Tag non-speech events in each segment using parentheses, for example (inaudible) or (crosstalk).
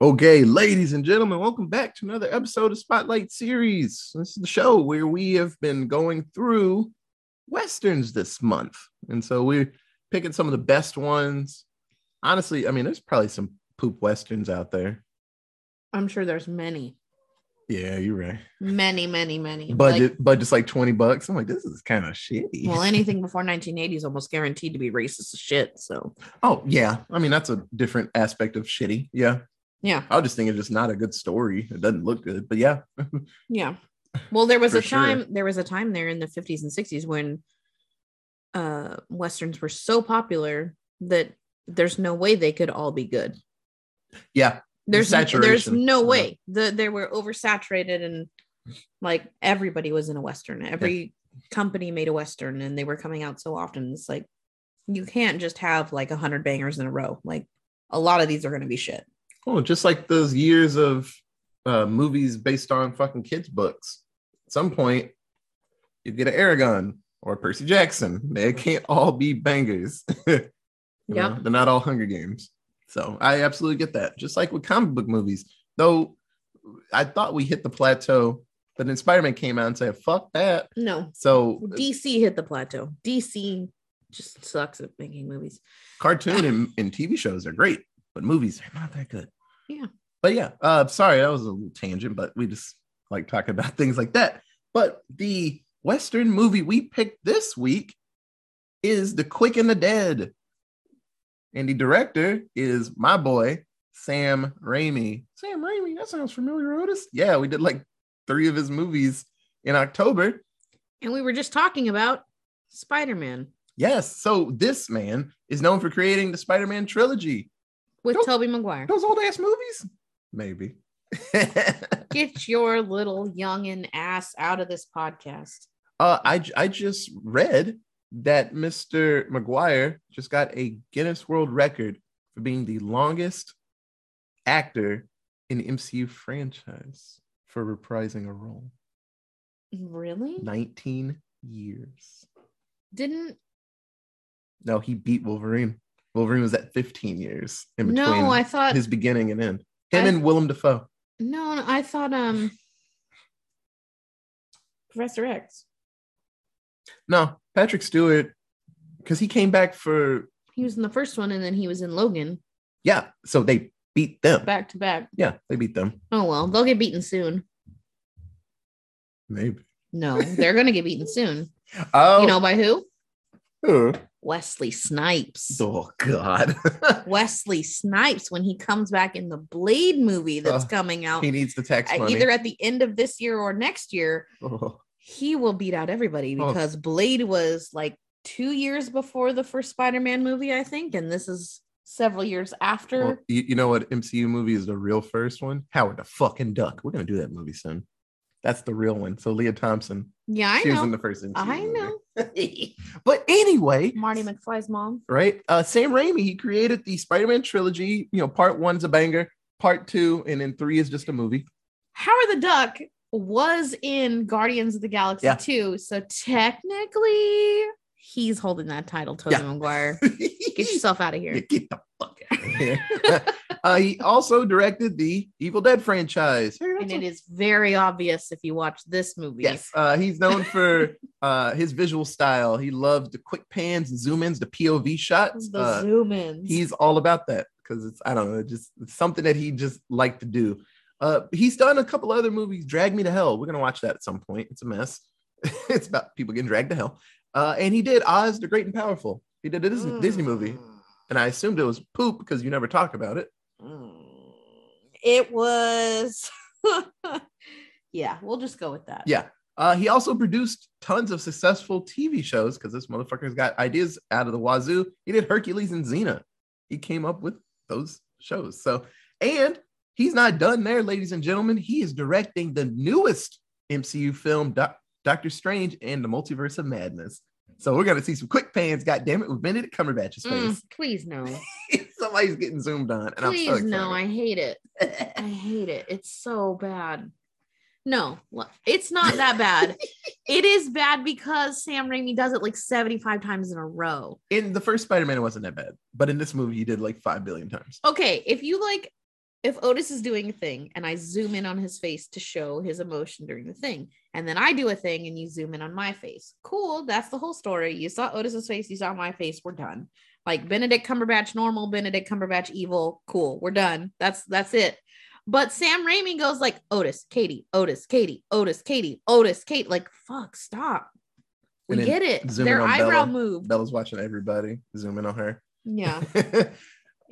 Okay, ladies and gentlemen, welcome back to another episode of Spotlight Series. This is the show where we have been going through westerns this month. And so we're picking some of the best ones. Honestly, I mean, there's probably some poop westerns out there. I'm sure there's many, Yeah, you're right. many, many, many. Budget, budget's like 20 bucks. I'm like, this is kind of shitty. Well, anything (laughs) before 1980 is almost guaranteed to be racist as shit. So oh, yeah. I mean, that's a different aspect of shitty. Yeah. yeah, I was just thinking just not a good story. It doesn't look good, but yeah. (laughs) yeah. Well, there was a time. sure. There was a time there in the 50s and 60s when uh westerns were so popular that there's no way they could all be good. Yeah. There's there's Saturation. no Yeah. way. The they were oversaturated and like everybody was in a western. Every company made a western and they were coming out so often. It's like you can't just have like a hundred bangers in a row. Like a lot of these are gonna be shit. Oh, just like those years of uh, movies based on fucking kids' books. At some point, you get an Eragon or Percy Jackson. They can't all be bangers. (laughs) You know, they're not all Hunger Games. So I absolutely get that. Just like with comic book movies, though, I thought we hit the plateau, but then Spider Man came out and said, "Fuck that." No. So DC hit the plateau. DC just sucks at making movies. cartoon and, and TV shows are great, but movies are not that good. Yeah. But yeah, uh, sorry, that was a little tangent, but we just like talking about (laughs) things like that. But the Western movie we picked this week is The Quick and the Dead. And the director is my boy, Sam Raimi. Sam Raimi, that sounds familiar, Otis. Yeah, we did like three of his movies in October. And we were just talking about Spider-Man Yes, so this man is known for creating the Spider Man trilogy. with Nope. Tobey Maguire. Those old ass movies? Maybe. (laughs) Get your little youngin ass out of this podcast. uh, I, I just read that Mr. Maguire just got a Guinness World Record for being the longest actor in the MCU franchise for reprising a role. Really? 19 years. Didn't No, he beat Wolverine. Wolverine was at 15 years in between no, I thought his beginning and end. Him I- and Willem Dafoe. no, no, I thought um (laughs) Professor X. No, Patrick Stewart, because he came back for He was in the first one and then he was in Logan yeah. So they beat them. back to back. Yeah, they beat them. Oh well, they'll get beaten soon. Maybe. No, they're gonna get beaten soon. (laughs) Oh, You know by who? uh, Wesley Snipes. oh God, (laughs) Wesley Snipes when he comes back in the Blade movie that's Oh, coming out he needs the tax uh, money. either at the end of this year or next year. Oh, He will beat out everybody Oh. because Blade was like two years before the first Spider-Man movie, I think, and this is several years after. well, you, you know what MCU movie is the real first one? Howard the fucking Duck. We're gonna do that movie soon. That's the real one. So Lea Thompson, yeah, I she was in the first MCU. I movie. know. (laughs) but anyway, Marty McFly's mom. right? Uh, Sam Raimi, he created the Spider-Man trilogy. You know, part one's a banger, part two, and then three is just a movie. Howard the Duck was in Guardians of the Galaxy Yeah. 2, so technically he's holding that title, Tobey Yeah. Maguire. (laughs) Get yourself out of Yeah, here. get the fuck out of here. (laughs) uh, he also directed the Evil Dead franchise. Hey, And it a- is very obvious if you watch this movie. yes, uh, he's known for (laughs) uh, his visual style. He loved the quick pans and zoom ins, the POV shots. The Uh, zoom ins. he's all about that because it's I don't know, just something that he just liked to do. Uh, he's done a couple other movies. Drag Me to Hell. We're gonna watch that at some point. It's a mess. (laughs) it's about people getting dragged to hell. Uh, and he did Oz the Great and Powerful. He did a Disney, Disney movie, and I assumed it was poop because you never talk about it. Mm, It was. (laughs) yeah, we'll just go with that. Yeah. Uh, he also produced tons of successful TV shows because this motherfucker's got ideas out of the wazoo. He did Hercules and Xena. He came up with those shows. So, and he's not done there, ladies and gentlemen. He is directing the newest MCU film, Doc- Doctor Strange and the Multiverse of Madness. So we're gonna see some quick pans, God damn it, with Benedict Cumberbatch's Mm, face. please no. (laughs) Somebody's getting zoomed on, and I'm so Please no. I hate it. I hate it. It's so bad. No, it's not that bad. (laughs) it is bad because Sam Raimi does it like 75 times in a row. In the first Spider-Man, it wasn't that bad, but in this movie, he did like five billion times. Okay, if you like, if Otis is doing a thing and I zoom in on his face to show his emotion during the thing, and then I do a thing and you zoom in on my face, cool. That's the whole story. You saw Otis's face, you saw my face, we're done. Like Benedict Cumberbatch normal, Benedict Cumberbatch evil, cool. We're done. That's that's it. But Sam Raimi goes like Otis, Katie, Otis, Katie, Otis, Katie, Otis, Kate. Like fuck, stop. We get it. Their eyebrow Bella. move. Bella's watching everybody, zoom in on her. Yeah, (laughs)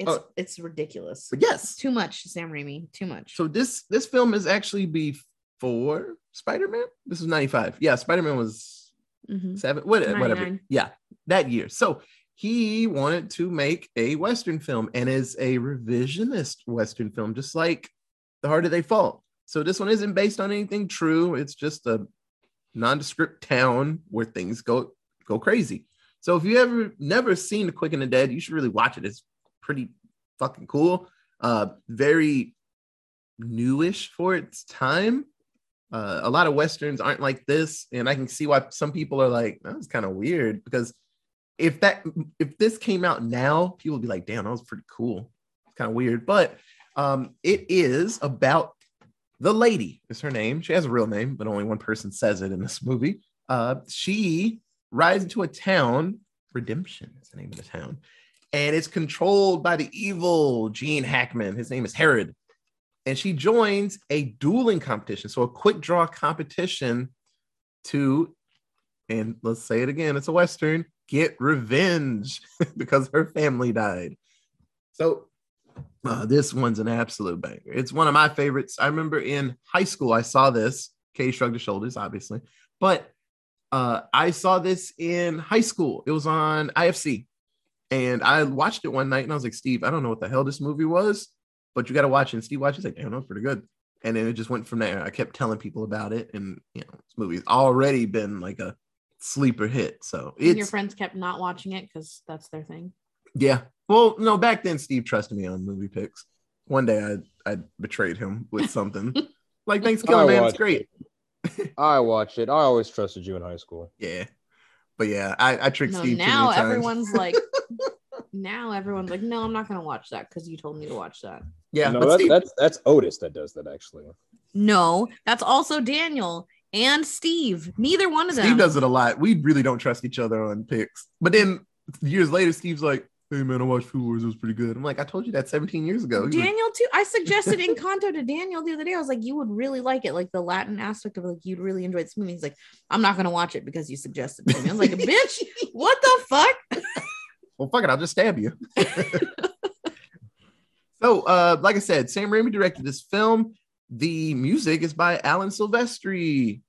it's Oh. it's ridiculous. yes, Too much, Sam Raimi. Too much. so this this film is actually before Spider-Man. This is 95. Yeah, Spider-Man was Mhm. seven, what, whatever. Yeah, that year. So he wanted to make a Western film and is a revisionist Western film, just like The Harder They Fall. So this one isn't based on anything true. It's just a nondescript town where things go go crazy. So if you ever never seen The Quick and the Dead, you should really watch it. It's pretty fucking cool. Uh, very newish for its time. Uh, a lot of westerns aren't like this, and I can see why some people are like, "That was kind of weird." Because if that if this came out now, people would be like, "Damn, that was pretty cool." It's kind of weird, but um, it is about the lady. Is her name? She has a real name, but only one person says it in this movie. Uh, she rides into a town. Redemption is the name of the town, and it's controlled by the evil Gene Hackman. His name is Herod and she joins a dueling competition. So a quick draw competition to, and let's say it again, it's a Western, get revenge (laughs) because her family died. So uh, this one's an absolute banger. It's one of my favorites. I remember in high school, I saw this. Kay shrugged his shoulders, obviously, but uh, I saw this in high school. It was on IFC. And I watched it one night and I was like, Steve, I don't know what the hell this movie was, but you got to watch it. And Steve watches like, damn, that was pretty good. And then it just went from there. I kept telling people about it. And, you know, this movie's already been like a sleeper hit. So And your friends kept not watching it because that's their thing. yeah. Well, no, back then Steve trusted me on movie picks. One day I I betrayed him with something. (laughs) like, Thanksgiving, I Man. It's watched great. I watched it. I always trusted you in high school. (laughs) Yeah. But yeah, I, I tricked No, Steve. too now many times. everyone's like, (laughs) now everyone's like, no, I'm not gonna watch that because you told me to watch that. yeah, no, but that's, Steve, that's that's Otis that does that actually. No, that's also Daniel and Steve. Neither one of them. Steve does it a lot. We really don't trust each other on picks. But then years later, Steve's like, "Hey man, I watched Food Wars. It was pretty good." I'm like, "I told you that 17 years ago." He's like, Daniel too. I suggested Encanto to Daniel the other day. I was like, you would really like it, like the Latin aspect of like you'd really enjoy this movie. He's like, I'm not gonna watch it because you suggested it. I was like, bitch, (laughs) what the fuck? well, fuck it, I'll just stab you. (laughs) so, uh, like I said, Sam Raimi directed this film. The music is by Alan Silvestri.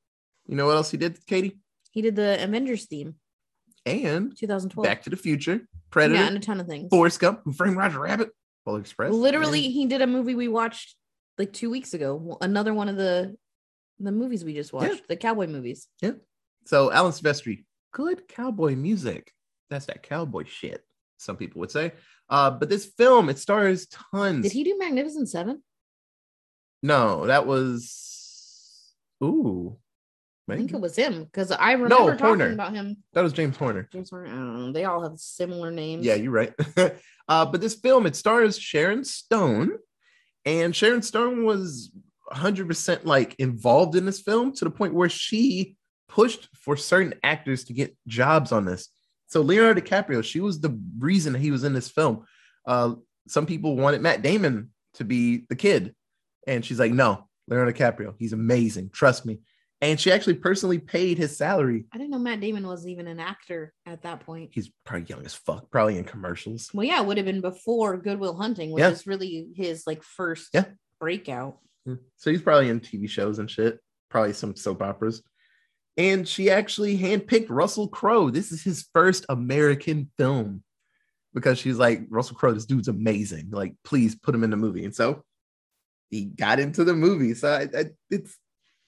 You know what else he did, Katie? He did the Avengers theme, And 2012. Back to the Future, Predator, yeah, and a ton of things. Forrest Gump, Who Framed Roger Rabbit, Polar Express. Literally, and- he did a movie we watched like two weeks ago. Another one of the the movies we just watched, the cowboy movies. Yeah. So Alan Silvestri, good cowboy music. That's that cowboy shit. Some people would say. Uh, but this film, it stars tons. Did he do Magnificent Seven? No, that was. Ooh, I think it was him because I remember talking Horner. about him. that was James Horner. James Horner. I don't know. They all have similar names. Yeah, you're right. (laughs) uh, but this film, it stars Sharon Stone, and Sharon Stone was 100% like involved in this film to the point where she pushed for certain actors to get jobs on this. So Leonardo DiCaprio, she was the reason he was in this film. Uh, some people wanted Matt Damon to be the kid, and she's like, "No, Leonardo DiCaprio, he's amazing. Trust me." And she actually personally paid his salary. I didn't know Matt Damon was even an actor at that point. He's probably young as fuck, probably in commercials. Well, yeah, it would have been before Goodwill Hunting, which Yeah. is really his like first Yeah. breakout. Mm. So he's probably in TV shows and shit, probably some soap operas. And she actually handpicked Russell Crowe. This is his first American film because she's like, Russell Crowe, this dude's amazing. Like, please put him in the movie. And so he got into the movie. So I, I, it's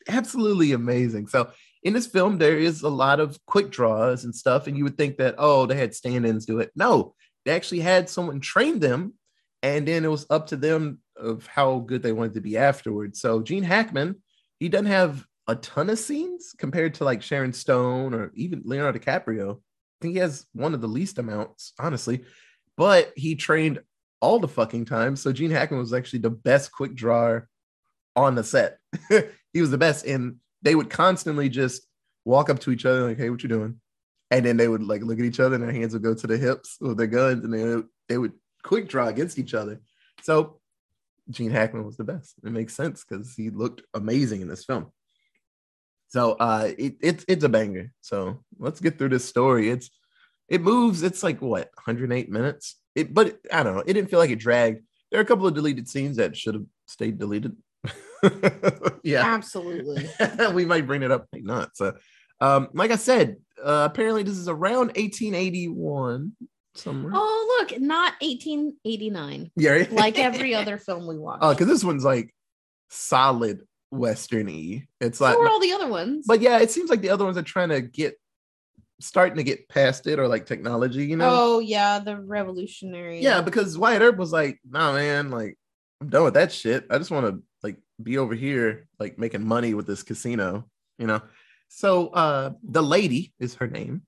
absolutely amazing. So in this film, there is a lot of quick draws and stuff. And you would think that, oh, they had stand ins do it. No, they actually had someone train them. And then it was up to them of how good they wanted to be afterwards. So Gene Hackman he doesn't have a ton of scenes compared to like Sharon Stone or even Leonardo DiCaprio. I think he has one of the least amounts, honestly. But he trained all the fucking time. So Gene Hackman was actually the best quick drawer on the set. (laughs) he was the best. And they would constantly just walk up to each other, like, hey, what you doing? And then they would like look at each other and their hands would go to the hips with their guns and they, they would quick draw against each other. So Gene Hackman was the best. It makes sense because he looked amazing in this film. So uh it, it's it's a banger. So let's get through this story. It's it moves, it's like what 108 minutes. It but I don't know, it didn't feel like it dragged. There are a couple of deleted scenes that should have stayed deleted. (laughs) yeah, Absolutely. (laughs) we might bring it up, might not. So um, like I said, uh, apparently this is around 1881 somewhere. Oh, look, not 1889, yeah, like every (laughs) other film we watch. Oh, because this one's like solid Western y. It's like so all the other ones. But yeah, it seems like the other ones are trying to get starting to get past it or like technology, you know? oh yeah, the revolutionary. Yeah, because Wyatt Earp was like, nah, man, like I'm done with that shit. I just want to be over here, like making money with this casino, you know. So uh the lady is her name.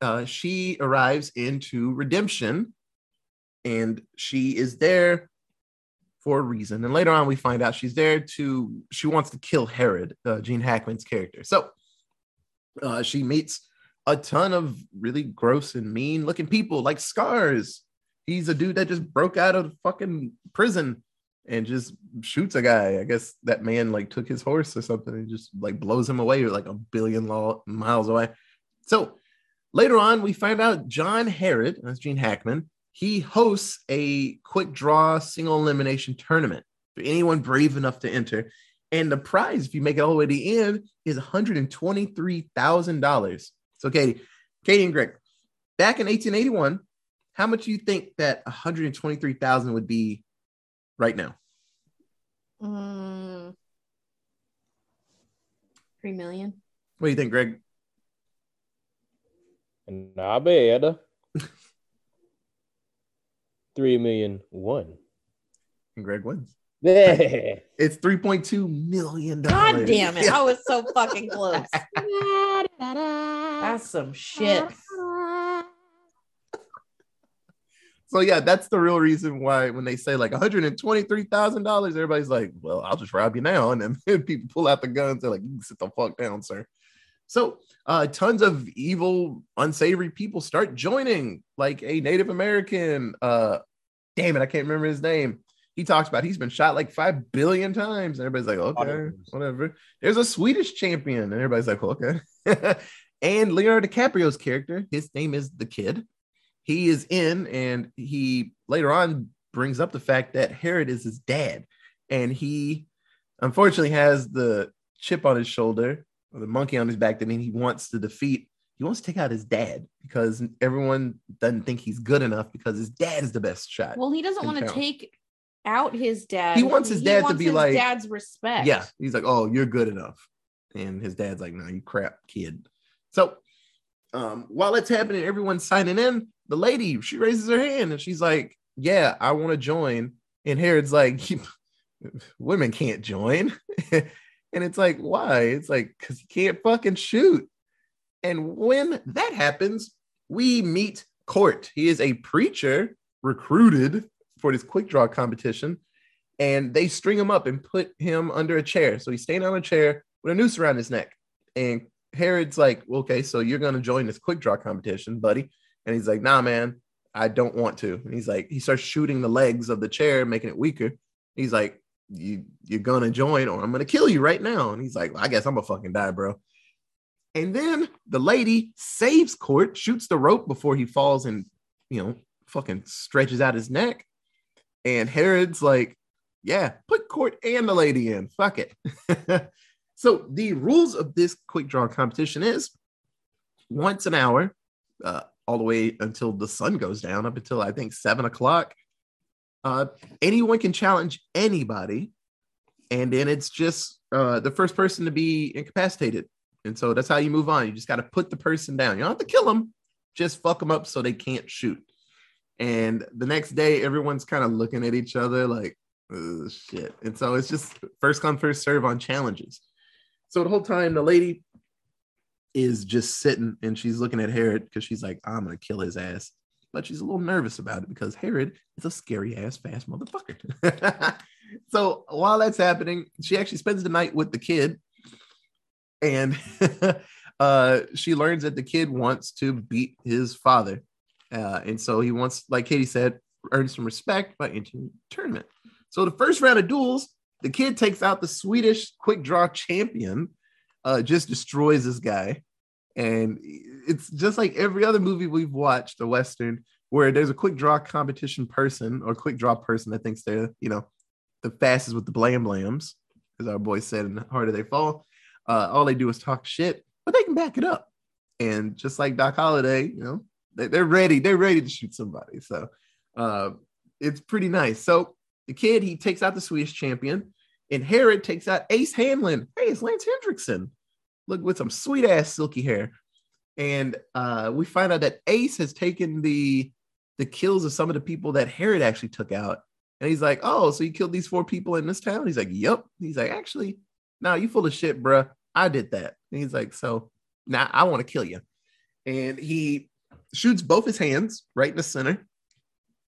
Uh she arrives into redemption and she is there for a reason. And later on, we find out she's there to she wants to kill Herod, uh, Gene Hackman's character. So uh, she meets a ton of really gross and mean looking people like Scars. He's a dude that just broke out of fucking prison and just shoots a guy. I guess that man like took his horse or something and just like blows him away like a billion miles away. So later on, we find out John Herod, that's Gene Hackman, he hosts a quick draw single elimination tournament for anyone brave enough to enter. And the prize, if you make it all the way to the end, is $123,000. So, Katie, Katie and Greg, back in 1881, how much do you think that 123,000 would be right now? Mm, Three million. What do you think, Greg? Not bad. (laughs) Three million one. And Greg wins. Yeah. (laughs) It's $3.2 million. God damn it! Yeah. I was so fucking (laughs) close. That's some shit. So yeah, that's the real reason why when they say like $123,000, everybody's like, well, I'll just rob you now. And then (laughs) people pull out the guns. They're like, you can sit the fuck down, sir. So uh, tons of evil, unsavory people start joining, like a Native American. Uh, damn it, I can't remember his name. He talks about he's been shot like five billion times. And everybody's like, okay, whatever. There's a Swedish champion, and everybody's like, okay. (laughs) and Leonardo DiCaprio's character, his name is the Kid. He is in, and he later on brings up the fact that Herod is his dad, and he unfortunately has the chip on his shoulder or the monkey on his back that means he wants to defeat he wants to take out his dad because everyone doesn't think he's good enough because his dad is the best shot Well, he doesn't want to take out his dad. He wants his dad to be his like- dad's respect. yeah he's like oh you're good enough and his dad's like no you crap kid so um while it's happening everyone's signing in the lady she raises her hand and she's like yeah i want to join and herod's like (laughs) women can't join (laughs) and it's like why it's like because you can't fucking shoot and when that happens we meet Cort he is a preacher recruited for this quick draw competition and they string him up and put him under a chair. So he's staying on a chair with a noose around his neck. And Herod's like, okay, so you're gonna join this quick draw competition, buddy. And he's like, nah, man, I don't want to. And he's like, he starts shooting the legs of the chair, making it weaker. He's like, you you're gonna join, or I'm gonna kill you right now. And he's like, I guess I'm gonna fucking die, bro. And then the lady saves Cort, shoots the rope before he falls and you know fucking stretches out his neck. And Herod's like, yeah, put Cort and the lady in. Fuck it. (laughs) so the rules of this quick draw competition is once an hour, uh, all the way until the sun goes down, up until I think seven o'clock. Uh, anyone can challenge anybody, and then it's just uh, the first person to be incapacitated. And so that's how you move on. You just got to put the person down. You don't have to kill them, just fuck them up so they can't shoot. And the next day, everyone's kind of looking at each other like, shit. And so it's just first come, first serve on challenges. So the whole time the lady is just sitting and she's looking at Herod because she's like, I'm gonna kill his ass. But she's a little nervous about it because Herod is a scary ass fast motherfucker. (laughs) so while that's happening, she actually spends the night with the kid. And (laughs) uh, she learns that the kid wants to beat his father. Uh, and so he wants, like Katie said, earn some respect by entering the tournament. So the first round of duels, the kid takes out the Swedish quick draw champion, uh, just destroys this guy. And it's just like every other movie we've watched, a Western, where there's a quick draw competition person or quick draw person that thinks they're, you know, the fastest with the blam blams, as our boy said in Harder They Fall. Uh, all they do is talk shit, but they can back it up. And just like Doc Holliday, you know, they, they're ready. They're ready to shoot somebody. So uh, it's pretty nice. So the kid, he takes out the Swedish champion, and Herod takes out Ace Hanlon. Hey, it's Lance Henriksen. Look with some sweet ass silky hair. And uh, we find out that Ace has taken the the kills of some of the people that Herod actually took out. And he's like, Oh, so you killed these four people in this town? He's like, Yep. He's like, Actually, no, you full of shit, bruh. I did that. And he's like, So now I want to kill you. And he shoots both his hands right in the center,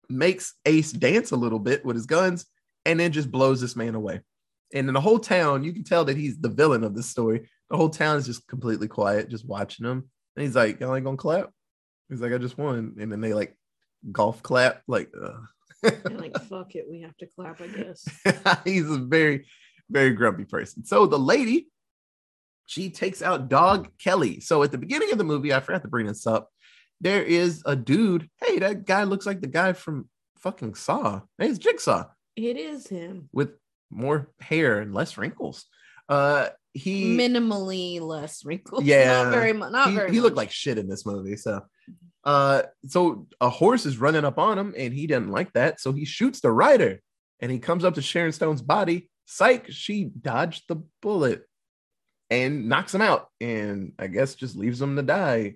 makes Ace dance a little bit with his guns, and then just blows this man away. And in the whole town, you can tell that he's the villain of this story. The whole town is just completely quiet, just watching him. And he's like, Y'all ain't gonna clap. He's like, I just won. And then they like golf clap, like, And like, (laughs) fuck it, we have to clap, I guess. (laughs) he's a very, very grumpy person. So the lady, she takes out Dog Kelly. So at the beginning of the movie, I forgot to bring this up. There is a dude. Hey, that guy looks like the guy from fucking Saw. Hey, it's Jigsaw It is him. with more hair and less wrinkles. Uh, he Minimally less wrinkles. (laughs) Yeah. Not very much. Not he, very he looked like shit in this movie. So, uh, so a horse is running up on him, and he doesn't like that. So he shoots the rider, and he comes up to Sharon Stone's body. Psych, she dodged the bullet and knocks him out, and I guess just leaves him to die,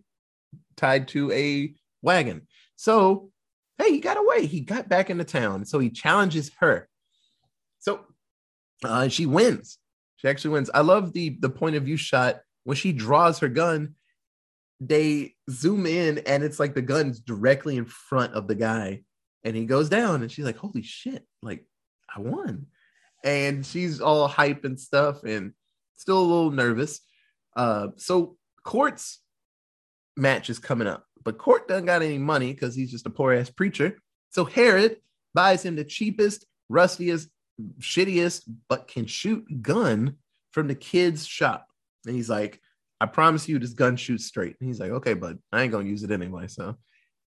tied to a wagon. So, hey, he got away. He got back into town. So he challenges her. So, uh, she wins. She actually wins. I love the the point of view shot when she draws her gun. They zoom in and it's like the gun's directly in front of the guy, and he goes down, and she's like, "Holy shit! Like I won!" And she's all hype and stuff, and still a little nervous. Uh, so Cort's match is coming up, but Cort doesn't got any money because he's just a poor ass preacher. So Herod buys him the cheapest, rustiest, shittiest, but can shoot gun from the kid's shop. And he's like, I promise you this gun shoots straight. And he's like, okay, bud, I ain't gonna use it anyway. So,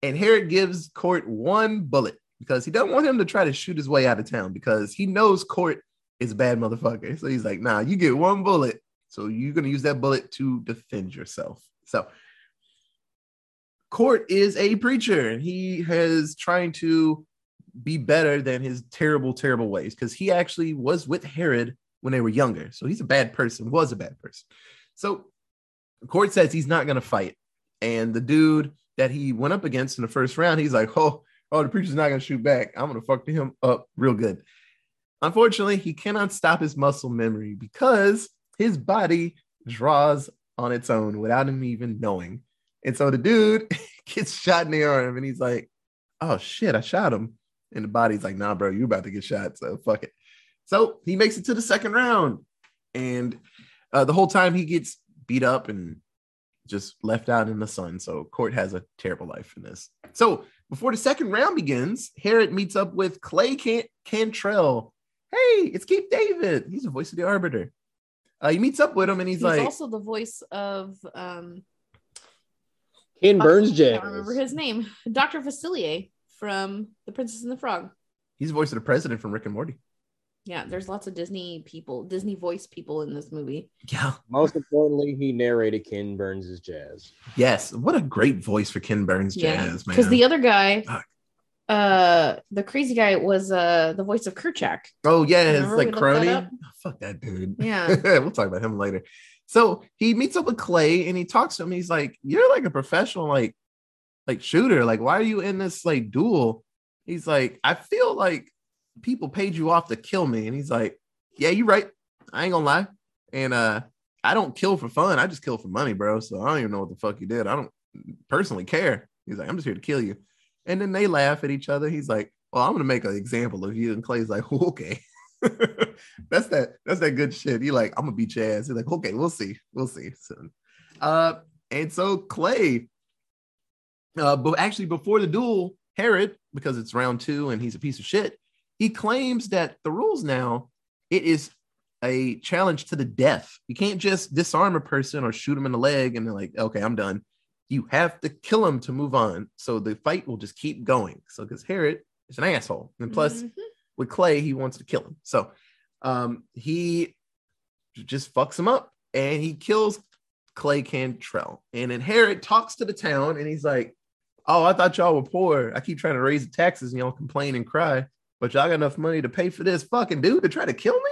and Herod gives Cort one bullet because he doesn't want him to try to shoot his way out of town because he knows Cort is a bad motherfucker. So he's like, nah, you get one bullet. So you're gonna use that bullet to defend yourself. So Cort is a preacher and he has trying to be better than his terrible, terrible ways because he actually was with Herod when they were younger. So he's a bad person, was a bad person. So Cort says he's not going to fight. And the dude that he went up against in the first round, he's like, oh, oh, the preacher's not going to shoot back. I'm going to fuck him up real good. Unfortunately, he cannot stop his muscle memory because his body draws on its own without him even knowing. And so the dude (laughs) gets shot in the arm and he's like, oh shit, I shot him. And the body's like, nah, bro, you're about to get shot. So fuck it. So he makes it to the second round. And uh, the whole time he gets beat up and just left out in the sun. So Cort has a terrible life in this. So before the second round begins, Herod meets up with Clay Can- Cantrell. Hey, it's Keith David. He's the voice of the Arbiter. Uh, he meets up with him and he's, He's like, also the voice of um Ken Burns I Jazz. don't remember his name. Dr. Facilier from The Princess and the Frog. he's the voice of the president from Rick and Morty. Yeah, there's lots of Disney people, Disney voice people in this movie. Yeah. Most importantly, he narrated Ken Burns' jazz. Yes. What a great voice for Ken Burns Yeah, jazz, man. Because the other guy, Fuck. uh, the crazy guy was uh the voice of Kerchak. oh, yeah. It's Remember like we looked that crony. Oh, fuck that dude. Yeah. (laughs) we'll talk about him later. So he meets up with Clay and he talks to him. He's like, You're like a professional, like, like shooter. Like, why are you in this like duel? He's like, I feel like people paid you off to kill me. And he's like, Yeah, you're right. I ain't gonna lie. And uh, I don't kill for fun. I just kill for money, bro. So I don't even know what the fuck you did. I don't personally care. He's like, I'm just here to kill you. And then they laugh at each other. He's like, Well, I'm gonna make an example of you. And Clay's like, (laughs) Okay. (laughs) that's that that's that good shit. He like, I'm gonna beat your ass. He's like, okay, we'll see. We'll see. So uh and so Clay uh but actually before the duel, Herod, because it's round two and he's a piece of shit, he claims that the rules now it is a challenge to the death. You can't just disarm a person or shoot him in the leg and they're like, okay, I'm done. You have to kill him to move on. So the fight will just keep going. So because Herod is an asshole. And plus, Mhm. with Clay, he wants to kill him. So um, he just fucks him up and he kills Clay Cantrell. And then Herod talks to the town and he's like, Oh, I thought y'all were poor. I keep trying to raise the taxes and y'all complain and cry, but y'all got enough money to pay for this fucking dude to try to kill me?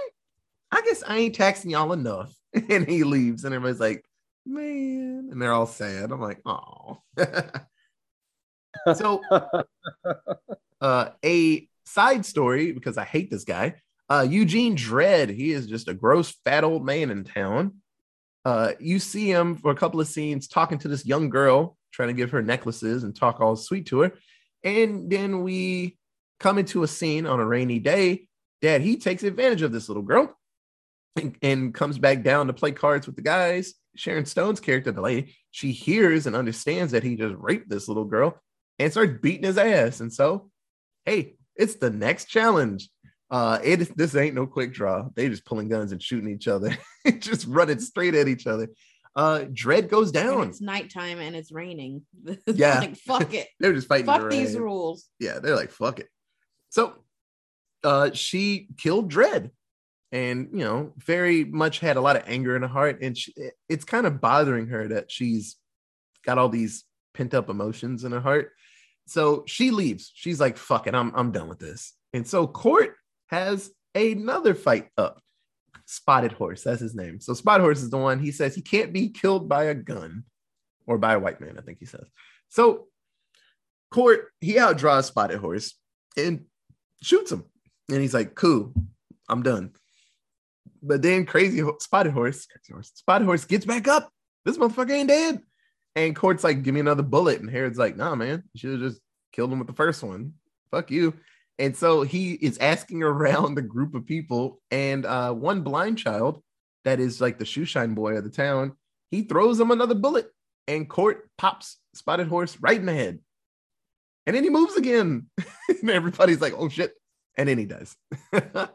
I guess I ain't taxing y'all enough. (laughs) And he leaves, and everybody's like, Man, and they're all sad. I'm like, Oh. (laughs) so (laughs) uh, a side story because I hate this guy. Uh, Eugene Dredd, he is just a gross fat old man in town. Uh, you see him for a couple of scenes talking to this young girl, trying to give her necklaces and talk all sweet to her. And then we come into a scene on a rainy day that he takes advantage of this little girl and, and comes back down to play cards with the guys. Sharon Stone's character, the lady, she hears and understands that he just raped this little girl and starts beating his ass. And so, hey, it's the next challenge. Uh, it is this ain't no quick draw. They just pulling guns and shooting each other, (laughs) just running straight at each other. Uh, Dread goes And down. it's nighttime and it's raining. (laughs) Yeah. like fuck it. (laughs) They're just fighting. fuck the these rules. yeah, they're like, fuck it. So uh she killed Dread and you know, very much had a lot of anger in her heart. And she, it- it's kind of bothering her that she's got all these pent up emotions in her heart. So she leaves. She's like, fuck it, I'm I'm done with this. And so Cort has another fight up. Spotted Horse, that's his name. So Spotted Horse is the one he says he can't be killed by a gun or by a white man, I think he says. So Cort, he outdraws Spotted Horse and shoots him. And he's like, cool, I'm done. But then crazy Ho- Spotted Horse, crazy horse, Spotted Horse gets back up. This motherfucker ain't dead. And Cort's like, give me another bullet. And Herod's like, nah, man, you should have just killed him with the first one. Fuck you. And so he is asking (laughs) around the group of people, and uh, one blind child that is like the shoeshine boy of the town, he throws him another bullet, and Cort pops Spotted Horse right in the head. And then he moves again. (laughs) and everybody's like, oh shit. And then he does. (laughs)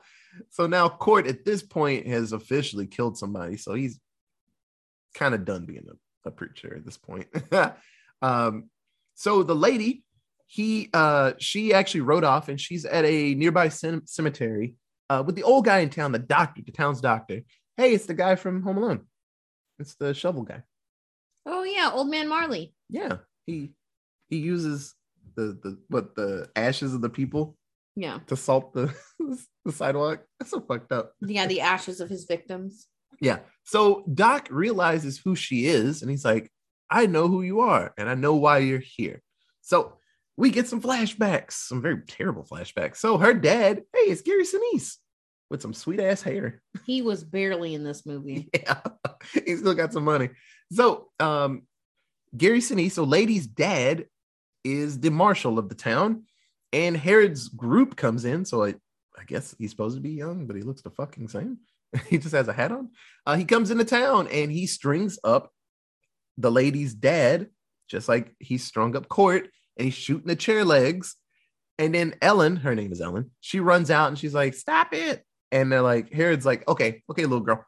so now Cort at this point has officially killed somebody. So he's kind of done being a, a preacher at this point. um, so the lady, he uh she actually rode off and she's at a nearby cem- cemetery uh with the old guy in town, the doctor, the town's doctor. Hey, it's the guy from Home Alone. It's the shovel guy. Oh yeah, old man Marley. Yeah, he he uses the the what the ashes of the people Yeah. to salt the (laughs) the sidewalk. That's so fucked up. Yeah, the ashes of his victims. Yeah. So Doc realizes who she is, and he's like, "I know who you are, and I know why you're here." So we get some flashbacks, some very terrible flashbacks. So her dad, hey, it's Gary Sinise with some sweet ass hair. He was barely in this movie. (laughs) Yeah, he still got some money. So, um, Gary Sinise, so Lady's dad is the marshal of the town, and Herod's group comes in. So I, I guess he's supposed to be young, but he looks the fucking same. (laughs) he just has a hat on. Uh, he comes into town and he strings up the lady's dad, just like he strung up Cort, and he's shooting the chair legs. And then Ellen, her name is Ellen, she runs out and she's like, "Stop it!" And they're like, Herod's like, "Okay, okay, little girl,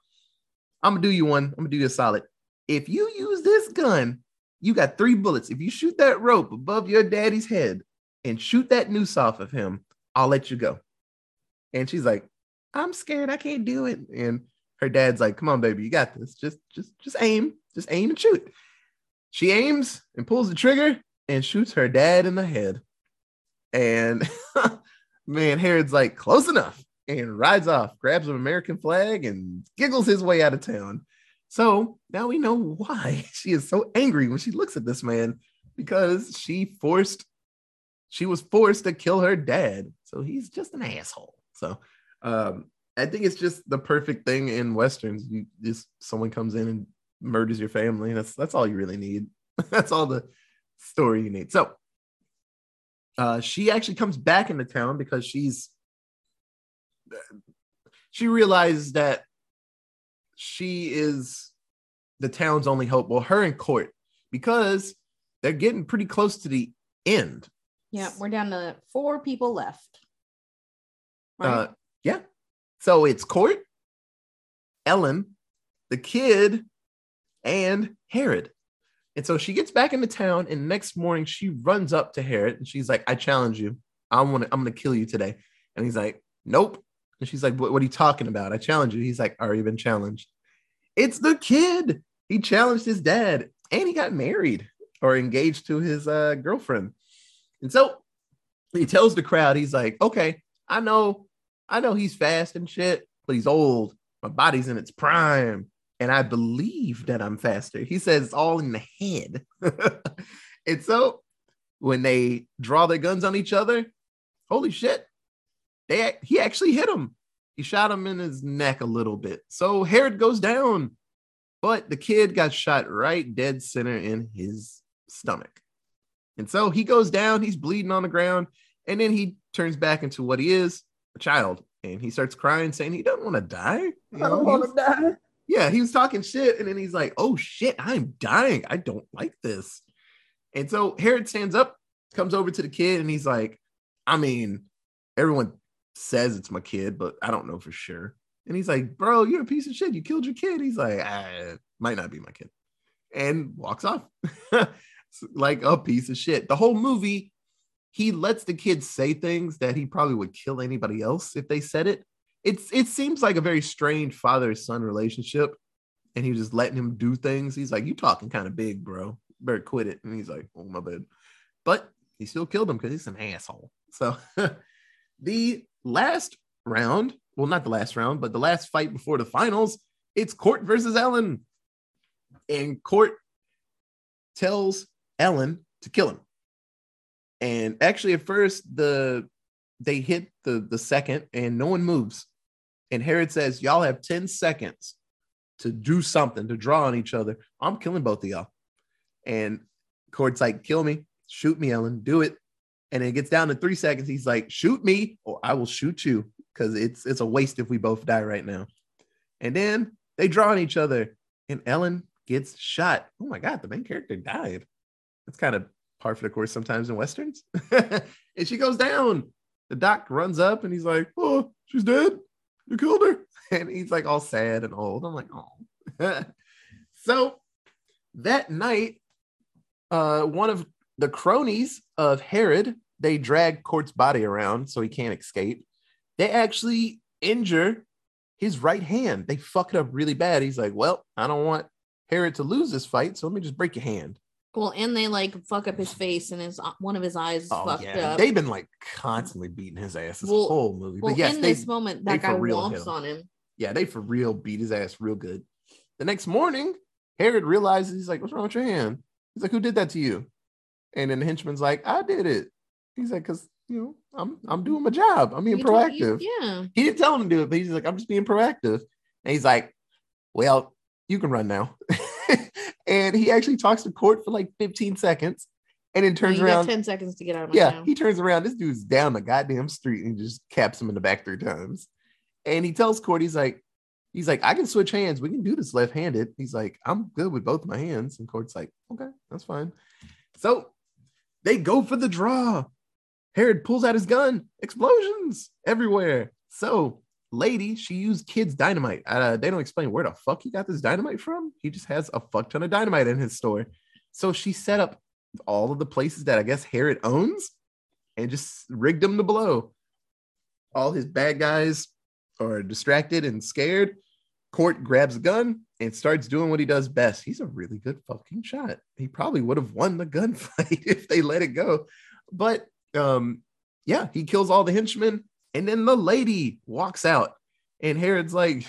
I'm gonna do you one. I'm gonna do you a solid. If you use this gun, you got three bullets. If you shoot that rope above your daddy's head and shoot that noose off of him, I'll let you go." And she's like, "I'm scared. I can't do it." And her dad's like, "Come on, baby, you got this. Just, just, just aim. Just aim and shoot." She aims and pulls the trigger and shoots her dad in the head. And (laughs) man, Herod's like, close enough, and rides off, grabs an American flag, and giggles his way out of town. So now we know why (laughs) she is so angry when she looks at this man because she forced she was forced to kill her dad. So he's just an asshole. So um, I think it's just the perfect thing in westerns. You just someone comes in and murders your family. That's that's all you really need. (laughs) that's all the story you need. So uh, she actually comes back into town because she's she realizes that she is the town's only hope. Well, her and Cort, because they're getting pretty close to the end. Yeah, we're down to four people left. Uh, yeah. So it's Cort, Ellen, the kid, and Herod. And so she gets back into town, and next morning she runs up to Herod and she's like, I challenge you. I want to, I'm gonna kill you today. And he's like, Nope. And she's like, what, are you talking about? I challenge you. He's like, already been challenged. It's the kid. He challenged his dad and he got married or engaged to his uh, girlfriend. And so he tells the crowd, he's like, okay, I know, I know he's fast and shit, but he's old. My body's in its prime. And I believe that I'm faster. He says it's all in the head. (laughs) and so when they draw their guns on each other, holy shit, they he actually hit him. He shot him in his neck a little bit. So Herod goes down, but the kid got shot right dead center in his stomach. And so he goes down, he's bleeding on the ground, and then he turns back into what he is, a child. And he starts crying, saying he doesn't want to die. You I don't want to die. Yeah, he was talking shit, and then he's like, "Oh shit, I'm dying. I don't like this." And so Herod stands up, comes over to the kid, and he's like, "I mean, everyone says it's my kid, but I don't know for sure." And he's like, "Bro, you're a piece of shit. You killed your kid." He's like, ah, "Might not be my kid," and walks off (laughs) like a piece of shit. The whole movie, he lets the kid say things that he probably would kill anybody else if they said it it's it seems like a very strange father son relationship, and he was just letting him do things. He's like, "You talking kind of big, bro. Better quit it." And he's like, "Oh my bad," but he still killed him because he's an asshole. So (laughs) the last round, well, not the last round, but the last fight before the finals, it's Cort versus Ellen, and Cort tells Ellen to kill him. And actually, at first, the they hit the the second, and no one moves. And Herod says, Y'all have 10 seconds to do something, to draw on each other. I'm killing both of y'all. And Cort's like, Kill me, shoot me, Ellen, do it. And it gets down to three seconds. He's like, Shoot me, or I will shoot you, because it's it's a waste if we both die right now. And then they draw on each other, and Ellen gets shot. Oh my God, the main character died. That's kind of par for the course sometimes in Westerns. (laughs) and she goes down. The doc runs up and he's like, Oh, she's dead you killed her. (laughs) And he's like all sad and old. I'm like, oh. (laughs) so that night, uh, one of the cronies of Herod, they drag Cort's body around so he can't escape. They actually injure his right hand. They fuck it up really bad. He's like, well, I don't want Herod to lose this fight, so let me just break your hand. Well, and they like fuck up his face and his uh, one of his eyes is Oh, fucked yeah. up. They've been like constantly beating his ass this Well- whole movie. well, but yes, in they, this moment, that guy real womps him. on him. yeah, they for real beat his ass real good. The next morning, Herod realizes he's like, What's wrong with your hand? He's like, Who did that to you? And then the henchman's like, I did it. He's like, Because, you know, I'm I'm doing my job. I'm being You told- you- proactive. yeah. He didn't tell him to do it, but he's like, I'm just being proactive. And he's like, Well, you can run now. (laughs) and he actually talks to Cort for like 15 seconds and then turns around. got 10 seconds to get out of my Yeah, town. he turns around. This dude's down the goddamn street and just caps him in the back three times. And he tells Cort, he's like, he's like, I can switch hands. We can do this left-handed. He's like, I'm good with both my hands. And Cort's like, okay, that's fine. So they go for the draw. Herod pulls out his gun. Explosions everywhere. So lady, she used kids' dynamite. Uh, they don't explain where the fuck he got this dynamite from. He just has a fuck ton of dynamite in his store. So she set up all of the places that I guess Herod owns and just rigged them to blow. All his bad guys are distracted and scared. Cort grabs a gun and starts doing what he does best. He's a really good fucking shot. He probably would have won the gunfight (laughs) if they let it go. But um, yeah, he kills all the henchmen, and then the lady walks out, and Herod's like,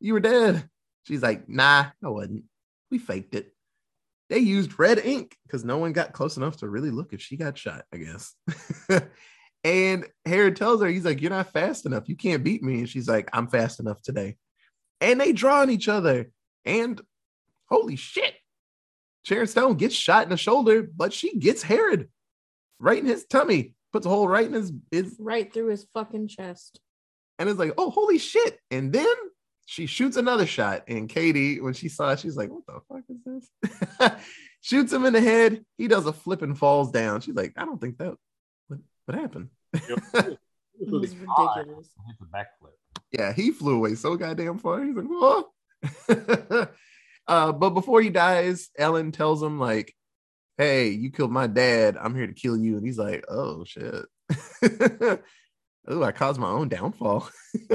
"You were dead." She's like, "Nah, I wasn't. We faked it." they used red ink because no one got close enough to really look if she got shot, I guess. (laughs) and Herod tells her, he's like, You're not fast enough. You can't beat me. And she's like, I'm fast enough today. And they draw on each other. And holy shit, Sharon Stone gets shot in the shoulder, but she gets Herod right in his tummy, puts a hole right in his, his Right through his fucking chest. and it's like, oh, holy shit. And then she shoots another shot. And Katie, when she saw it, she's like, what the fuck is this? (laughs) Shoots him in the head. He does a flip and falls down. She's like, I don't think that what, what happened. (laughs) It was ridiculous. Hits a backflip. yeah, he flew away so goddamn far. He's like, whoa. (laughs) uh, but before he dies, Ellen tells him, like, hey, you killed my dad. I'm here to kill you. And he's like, oh shit. (laughs) oh, I caused my own downfall.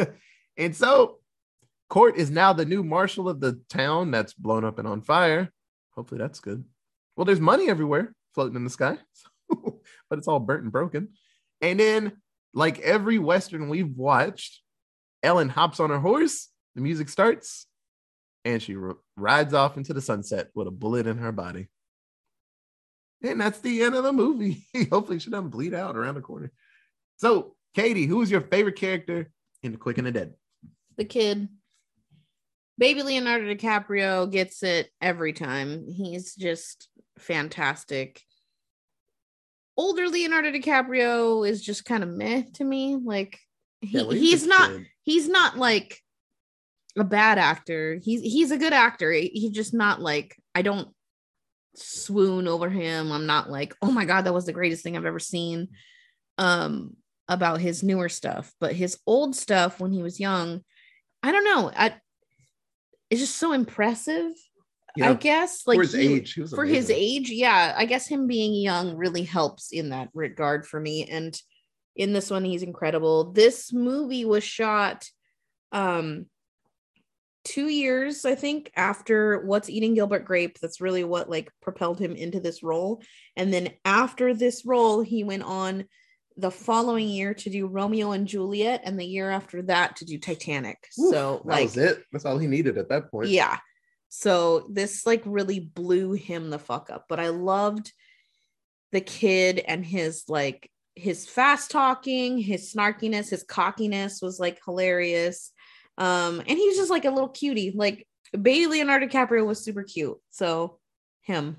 (laughs) and so Cort is now the new marshal of the town that's blown up and on fire. Hopefully that's good. Well, there's money everywhere floating in the sky, (laughs) but it's all burnt and broken. And then, like every Western we've watched, Ellen hops on her horse, the music starts, and she r- rides off into the sunset with a bullet in her body. And that's the end of the movie. (laughs) Hopefully, she doesn't bleed out around the corner. So, Katie, who is your favorite character in The Quick and the Dead? The kid. Baby Leonardo DiCaprio gets it every time. He's just fantastic. Older Leonardo DiCaprio is just kind of meh to me. Like he, Yeah, well, he's a not kid. he's not like a bad actor. He's he's a good actor. He's just not like I don't swoon over him. I'm not like, oh my god, that was the greatest thing I've ever seen. Um, about his newer stuff, but his old stuff when he was young, I don't know. I it's just so impressive. Yeah, I guess like for his he- age, he for his age, yeah. I guess him being young really helps in that regard for me. And in this one, he's incredible. This movie was shot um two years, I think, after What's Eating Gilbert Grape. That's really what like propelled him into this role. And then after this role, he went on the following year to do Romeo and Juliet, and the year after that to do Titanic. Oof, so that like was it. That's all he needed at that point. yeah. So this like really blew him the fuck up. But I loved the kid and his like his fast talking, his snarkiness, his cockiness was like hilarious. Um, and he's just like a little cutie. Like baby Leonardo DiCaprio was super cute. So him.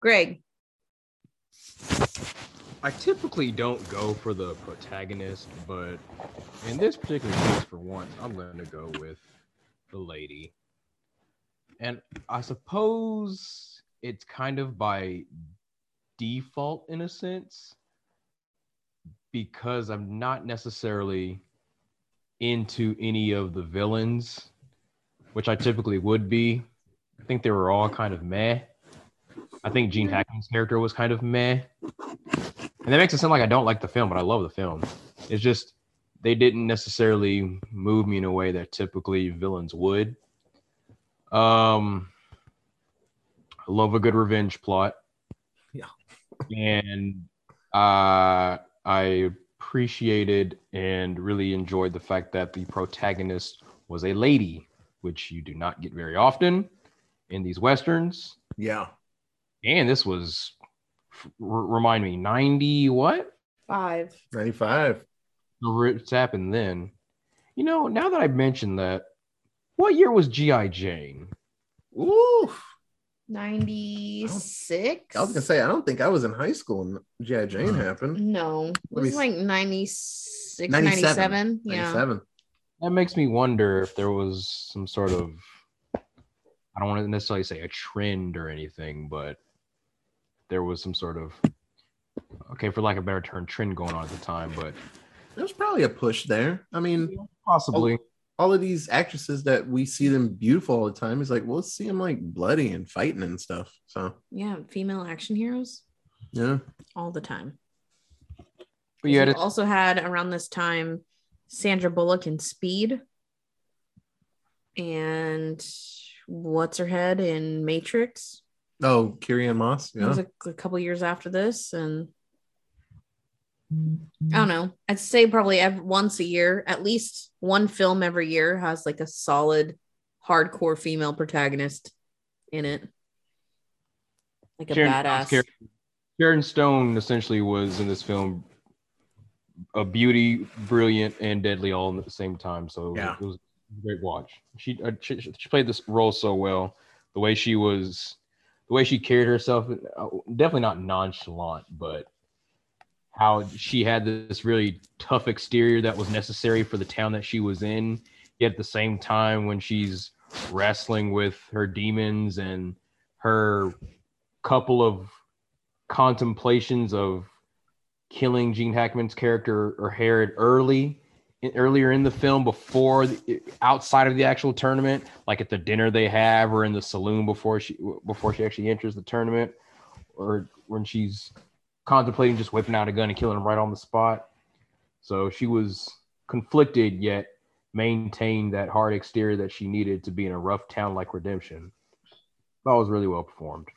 Greg. I typically don't go for the protagonist, but in this particular case, for once, I'm going to go with the lady. And I suppose it's kind of by default in a sense, because I'm not necessarily into any of the villains, which I typically would be. I think they were all kind of meh. I think Gene Hackman's character was kind of meh. And that makes it sound like I don't like the film, but I love the film. It's just they didn't necessarily move me in a way that typically villains would. Um, I love a good revenge plot. Yeah. and uh, I appreciated and really enjoyed the fact that the protagonist was a lady, which you do not get very often in these westerns. Yeah. And this was r- remind me 90 what Five. 95. it's happened then you know now that I've mentioned that what year was gi jane Ooh. 96. I was gonna say I don't think I was in high school when G.I. Jane happened. no. It Let me was like 96, 97. 97. Yeah. 97. that makes me wonder if there was some sort of i don't want to necessarily say a trend or anything but there was some sort of okay for lack of a better term trend going on at the time but There's probably a push there. I mean, possibly all of these actresses that we see them beautiful all the time is like, well, let's see them like bloody and fighting and stuff. So Yeah. Female action heroes yeah. all the time. but yeah you it's- also had around this time Sandra Bullock in Speed and what's her head in Matrix. Oh, Carrie-Anne Moss. Yeah. It was a, a couple years after this, and I don't know. I'd say probably ev- once a year, at least one film every year has like a solid, hardcore female protagonist in it. like a Sharon badass. character- Sharon Stone essentially was in this film a beauty, brilliant, and deadly all at the same time. So it was- Yeah. it was a great watch. She, uh, she she played this role so well. The way she was, the way she carried herself, uh, definitely not nonchalant, but how she had this really tough exterior that was necessary for the town that she was in. Yet at the same time, when she's wrestling with her demons and her couple of contemplations of killing Gene Hackman's character or Herod early earlier in the film before the, outside of the actual tournament like at the dinner they have or in the saloon before she before she actually enters the tournament or when she's contemplating just whipping out a gun and killing him right on the spot so she was conflicted yet maintained that hard exterior that she needed to be in a rough town like redemption that was really well performed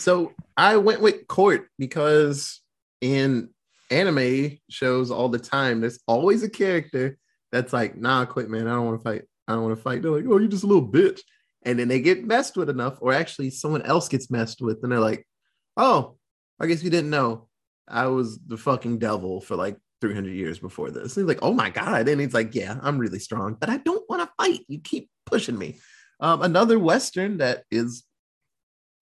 So I went with Cort because in anime shows all the time, there's always a character that's like, nah, quit, man. I don't want to fight. I don't want to fight. They're like, oh, you're just a little bitch. And then they get messed with enough, or actually someone else gets messed with, and they're like, oh, I guess you didn't know. I was the fucking devil for like 300 years before this. And he's like, oh my God. And he's like, yeah, I'm really strong, but I don't want to fight. You keep pushing me. Um, another Western that is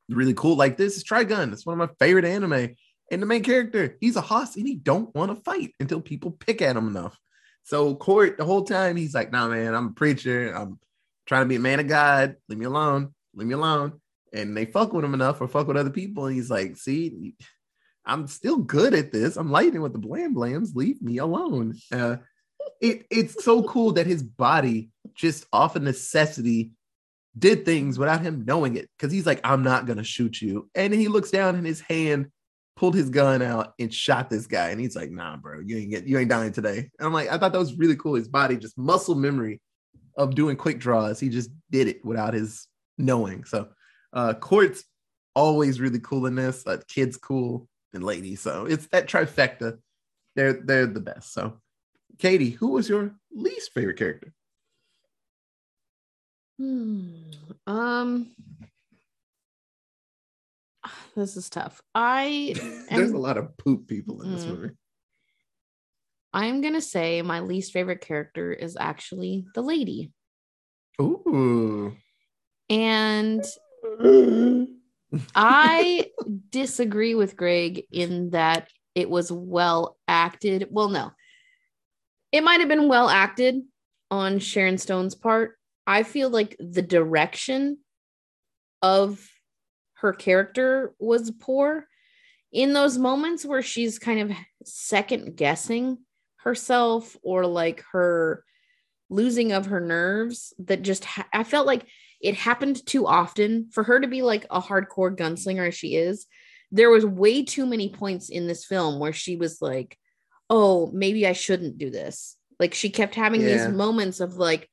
really cool like this is Trigun. It's one of my favorite anime. And the main character, he's a hoss and he don't want to fight until people pick at him enough. So Cort, the whole time, he's like, nah, man, I'm a preacher. I'm trying to be a man of God. Leave me alone. Leave me alone. And they fuck with him enough or fuck with other people. And he's like, see, I'm still good at this. I'm lighting with the blam blams. Leave me alone. Uh, it, it's so cool that his body just off of necessity did things without him knowing it because he's like, I'm not gonna shoot you. And he looks down and his hand pulled his gun out and shot this guy. And he's like, nah, bro, you ain't get you ain't dying today. And I'm like, I thought that was really cool. His body just muscle memory of doing quick draws. He just did it without his knowing. So uh Cort's always really cool in this. Uh, kids cool and ladies. So it's that trifecta. They're they're the best. So Katie, who was your least favorite character? Hmm. Um, (sighs) this is tough. I (laughs) There's am, a lot of poop people in this Mm. movie. I'm gonna say my least favorite character is actually the lady, Ooh. and (laughs) I disagree with Greg in that it was well acted. Well, no, it might have been well acted on Sharon Stone's part. I feel like the direction of her character was poor in those moments where she's kind of second guessing herself or like her losing of her nerves that just ha- I felt like it happened too often for her to be like a hardcore gunslinger as she is. There was way too many points in this film where she was like, "Oh, maybe I shouldn't do this." Like she kept having Yeah. these moments of like,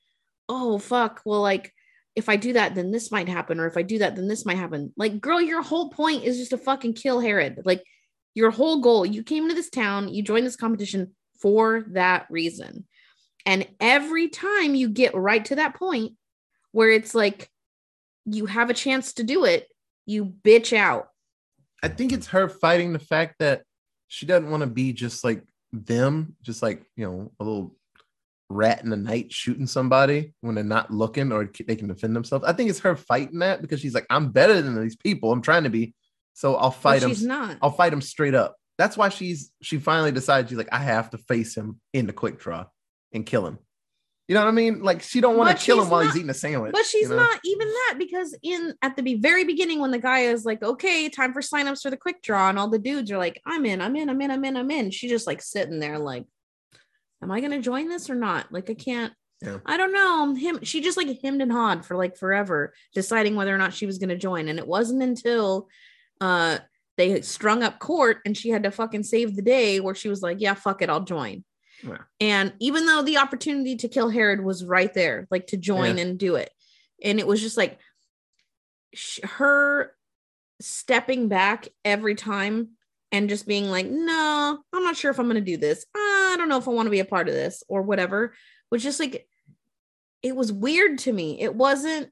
"Oh, fuck, well like if I do that then this might happen or if I do that then this might happen." Like, girl, your whole point is just to fucking kill Herod. Like your whole goal, you came to this town, you joined this competition for that reason. And every time you get right to that point where it's like you have a chance to do it, you bitch out. I think it's her fighting the fact that she doesn't want to be just like them, just like, you know, a little rat in the night shooting somebody when they're not looking or they can defend themselves. I think it's her fighting that because she's like, I'm better than these people. I'm trying to be. So I'll But fight them. she's not. I'll fight him straight up. That's why she's she finally decides she's like, I have to face him in the quick draw and kill him. You know what I mean? Like she don't want to kill him while not- he's eating a sandwich. But she's you know? not even that because in at the very beginning when the guy is like, okay, time for signups for the quick draw, and all the dudes are like, I'm in, I'm in, I'm in, I'm in, I'm in. She's just like sitting there like, am I gonna join this or not? Like I can't. Yeah. I don't know. Him, she just like hemmed and hawed for like forever, deciding whether or not she was gonna join. And it wasn't until uh they strung up Cort and she had to fucking save the day where she was like, yeah, fuck it, I'll join. Yeah. And even though the opportunity to kill Herod was right there, like to join and do it, and it was just like sh- her stepping back every time and just being like, no, I'm not sure if I'm going to do this. I don't know if I want to be a part of this or whatever, was just like, it was weird to me. It wasn't,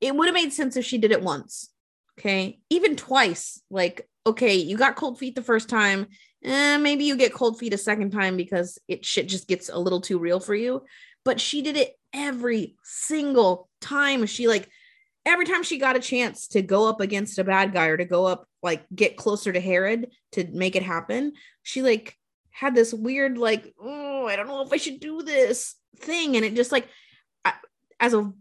it would have made sense if she did it once. Okay. Even twice. Like, okay, you got cold feet the first time. Eh, maybe you get cold feet a second time because it shit just gets a little too real for you. But she did it every single time. She like every time she got a chance to go up against a bad guy or to go up like get closer to Herod to make it happen, she like had this weird like, oh, I don't know if I should do this thing and it just like I, as a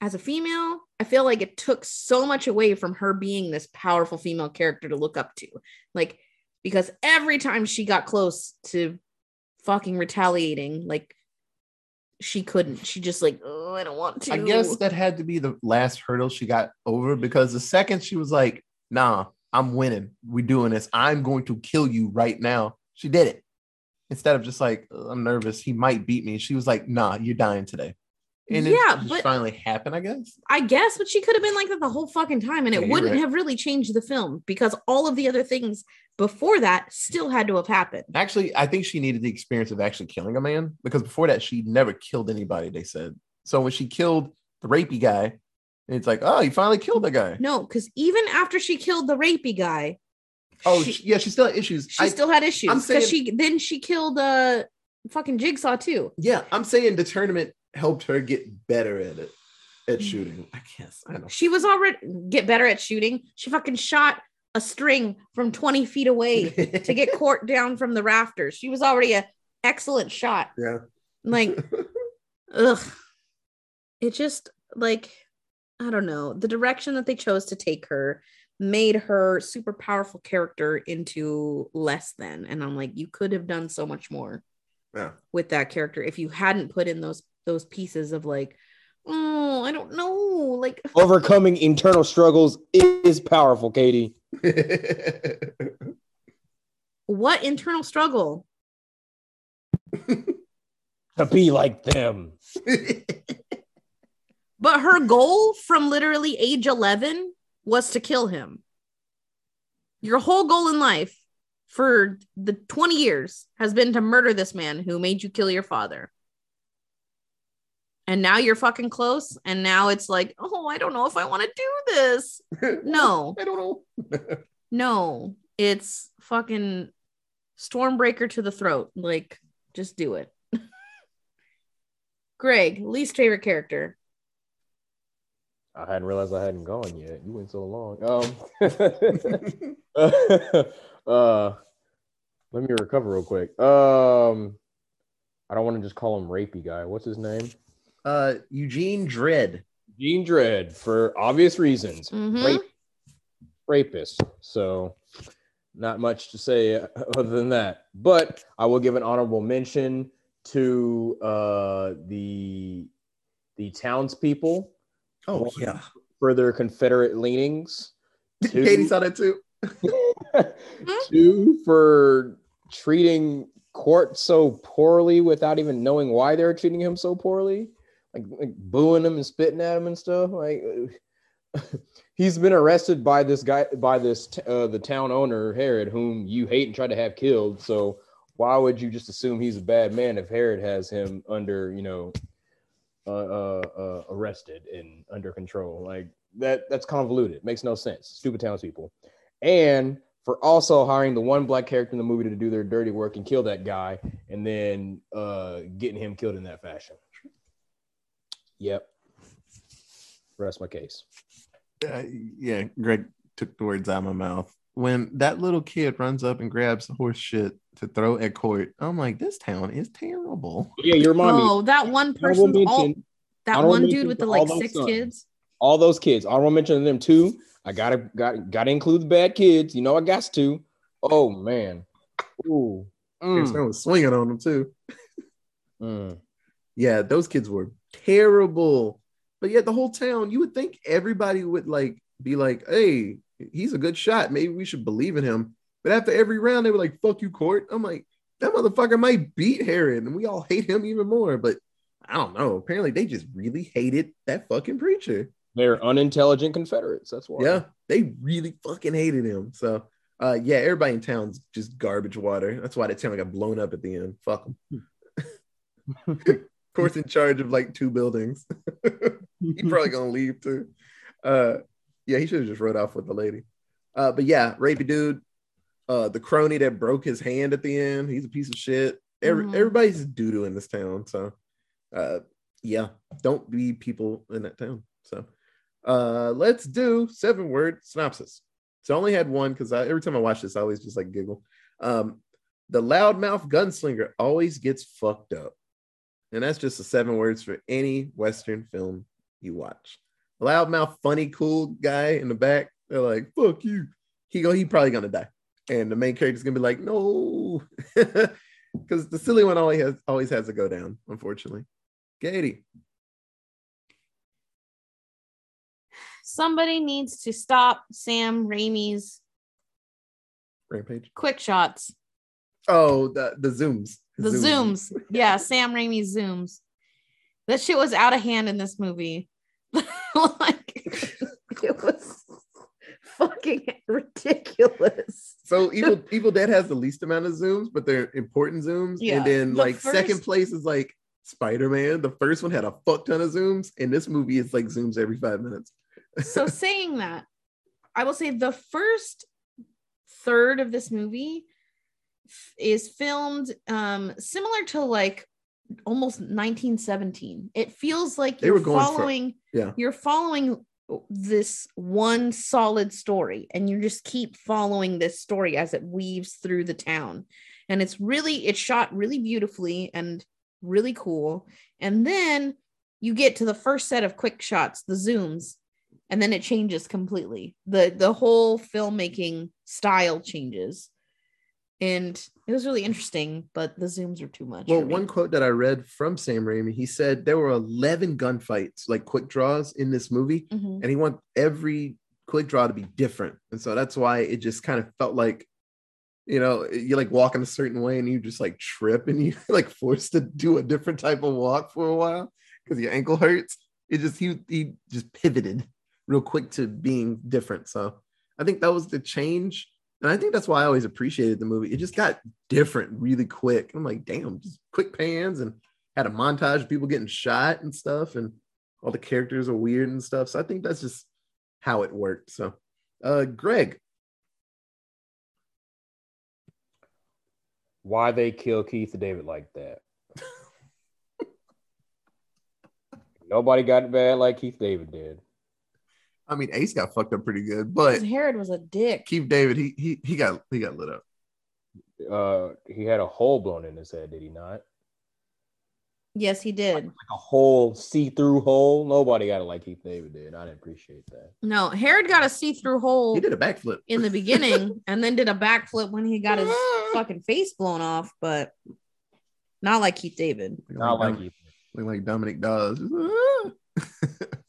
as a female, I feel like it took so much away from her being this powerful female character to look up to. Like, because every time she got close to fucking retaliating, like, she couldn't. She just like, oh, I don't want to. I guess that had to be the last hurdle she got over because the second she was like, nah, I'm winning. We're doing this. I'm going to kill you right now. She did it. Instead of just like, I'm nervous. He might beat me. She was like, nah, you're dying today. And it Yeah, just but- finally happened, I guess. I guess, but she could have been like that the whole fucking time, and it Yeah, wouldn't right. have really changed the film because all of the other things before that still had to have happened. Actually, I think she needed the experience of actually killing a man because before that, she never killed anybody, they said. So when she killed the rapey guy, it's like, oh, you finally killed the guy. No, because even after she killed the rapey guy, Oh, she, yeah, she still had issues. she I- still had issues because she then she killed uh fucking Jigsaw too. yeah, I'm saying the tournament helped her get better at it, at Mm. shooting. I guess. I know. She was already get better at shooting. She fucking shot a string from 20 feet away to get (laughs) Cort down from the rafters. She was already a excellent shot. yeah. Like, (laughs) ugh. It just like I don't know. The direction that they chose to take her made her super powerful character into less than. And I'm like, you could have done so much more Yeah. with that character if you hadn't put in those those pieces of like, oh, I don't know, like (laughs) Overcoming internal struggles is powerful, Katie. (laughs) what internal struggle? To be like them. But her goal from literally age 11 was to kill him. Your whole goal in life for the 20 years has been to murder this man who made you kill your father. And now you're fucking close. And now it's like, oh, I don't know if I want to do this. (laughs) No, I don't know. (laughs) no, it's fucking Stormbreaker to the throat. Like, just do it. (laughs) Greg, least favorite character. I hadn't realized I hadn't gone yet. You went so long. Um, uh, let me recover real quick. Um, I don't want to just call him rapey guy. What's his name? Uh, Eugene Dredd. Gene Dredd for obvious reasons. Mhm. Rape, rapist. So, not much to say uh, other than that. But I will give an honorable mention to uh, the the townspeople Oh yeah, for their Confederate leanings. (laughs) Two- Katie saw that too. (laughs) Two for treating Cort so poorly without even knowing why they were treating him so poorly, like, like booing him and spitting at him and stuff. Like (laughs) he's been arrested by this guy, by this uh, the town owner Herod, whom you hate and try to have killed. So why would you just assume he's a bad man if Herod has him under, you know, uh, uh, uh, arrested and under control? Like that, that's convoluted. Makes no sense. Stupid townspeople and for also hiring the one black character in the movie to do their dirty work and kill that guy and then uh getting him killed in that fashion yep rest my case Uh, yeah, Greg took the words out of my mouth. When that little kid runs up and grabs the horse shit to throw at Cort, I'm like, this town is terrible. yeah your mommy Oh, that one honorable person, all, mention, that one dude with the like six sons. kids. all those kids honorable mention to mention them too i gotta got gotta include the bad kids you know i got to oh man Ooh. Mm. I was swinging on them too. Mm. Yeah, those kids were terrible. But yet the whole town, you would think everybody would like be like, hey, he's a good shot. Maybe we should believe in him. But after every round, they were like, fuck you, Cort. I'm like, that motherfucker might beat Herod, and we all hate him even more. But I don't know. Apparently, they just really hated that fucking preacher. they're unintelligent confederates that's why Yeah, they really fucking hated him. So, uh, yeah, everybody in town's just garbage water. That's why that town got blown up at the end. Fuck them. (laughs) (laughs) of course, in charge of like two buildings. (laughs) he probably gonna leave too. Uh, yeah, he should have just rode off with the lady. Uh, but yeah, rapey dude, uh, the crony that broke his hand at the end. He's a piece of shit. Every, Mhm. Everybody's doo doo in this town. So, uh, yeah, don't be people in that town. So, uh, let's do seven word synopsis. So I only had one because every time I watch this, I always just like giggle. Um, the loudmouth gunslinger always gets fucked up. And that's just the seven words for any Western film you watch. Loudmouth, funny, cool guy in the back. They're like, fuck you. He go, he probably gonna die. And the main character's gonna be like, no. (laughs) Because the silly one always has always has to go down, unfortunately. Katie. Somebody needs to stop Sam Raimi's Rampage. quick shots. Oh, the the zooms. The zooms. Yeah, Sam Raimi's zooms. That shit was out of hand in this movie. (laughs) like (laughs) it was fucking ridiculous. So Evil Evil Dead has the least amount of zooms, but they're important zooms. Yeah, And then the like second place is like Spider-Man. The first one had a fuck ton of zooms, and this movie is like zooms every five minutes. so (laughs) saying that, I will say the first third of this movie f- is filmed um similar to like almost 1917. It feels like They you're going for- following yeah. you're following this one solid story and you just keep following this story as it weaves through the town. And it's really it's shot really beautifully and really cool. And then you get to the first set of quick shots, the zooms, and then it changes completely. The the whole filmmaking style changes. And it was really interesting, but the zooms are too much. Well, one quote that I read from Sam Raimi, he said there were 11 gunfights, like quick draws in this movie, Mhm. and he want every quick draw to be different. And so that's why it just kind of felt like, you know, you like walking a certain way and you just like trip and you (laughs) like forced to do a different type of walk for a while because your ankle hurts. It just he he just pivoted real quick to being different. So I think that was the change. And I think that's why I always appreciated the movie. It just got different really quick. I'm like, damn, just quick pans and had a montage of people getting shot and stuff. And all the characters are weird and stuff. So I think that's just how it worked. So, uh, Greg, Why they kill Keith David like that? (laughs) Nobody got bad like Keith David did. I mean, Ace got fucked up pretty good, but Herod was a dick. Keith David, he he he got he got lit up. Uh, he had a hole blown in his head, did he not? Yes, he did. Like a whole see-through hole. Nobody got it like Keith David did. I didn't appreciate that. No, Herod got a see-through hole He did a backflip in the beginning (laughs) and then did a backflip when he got his (laughs) fucking face blown off, but not like Keith David. Not like Dom- Keith. look like Dominique Dawes. (laughs)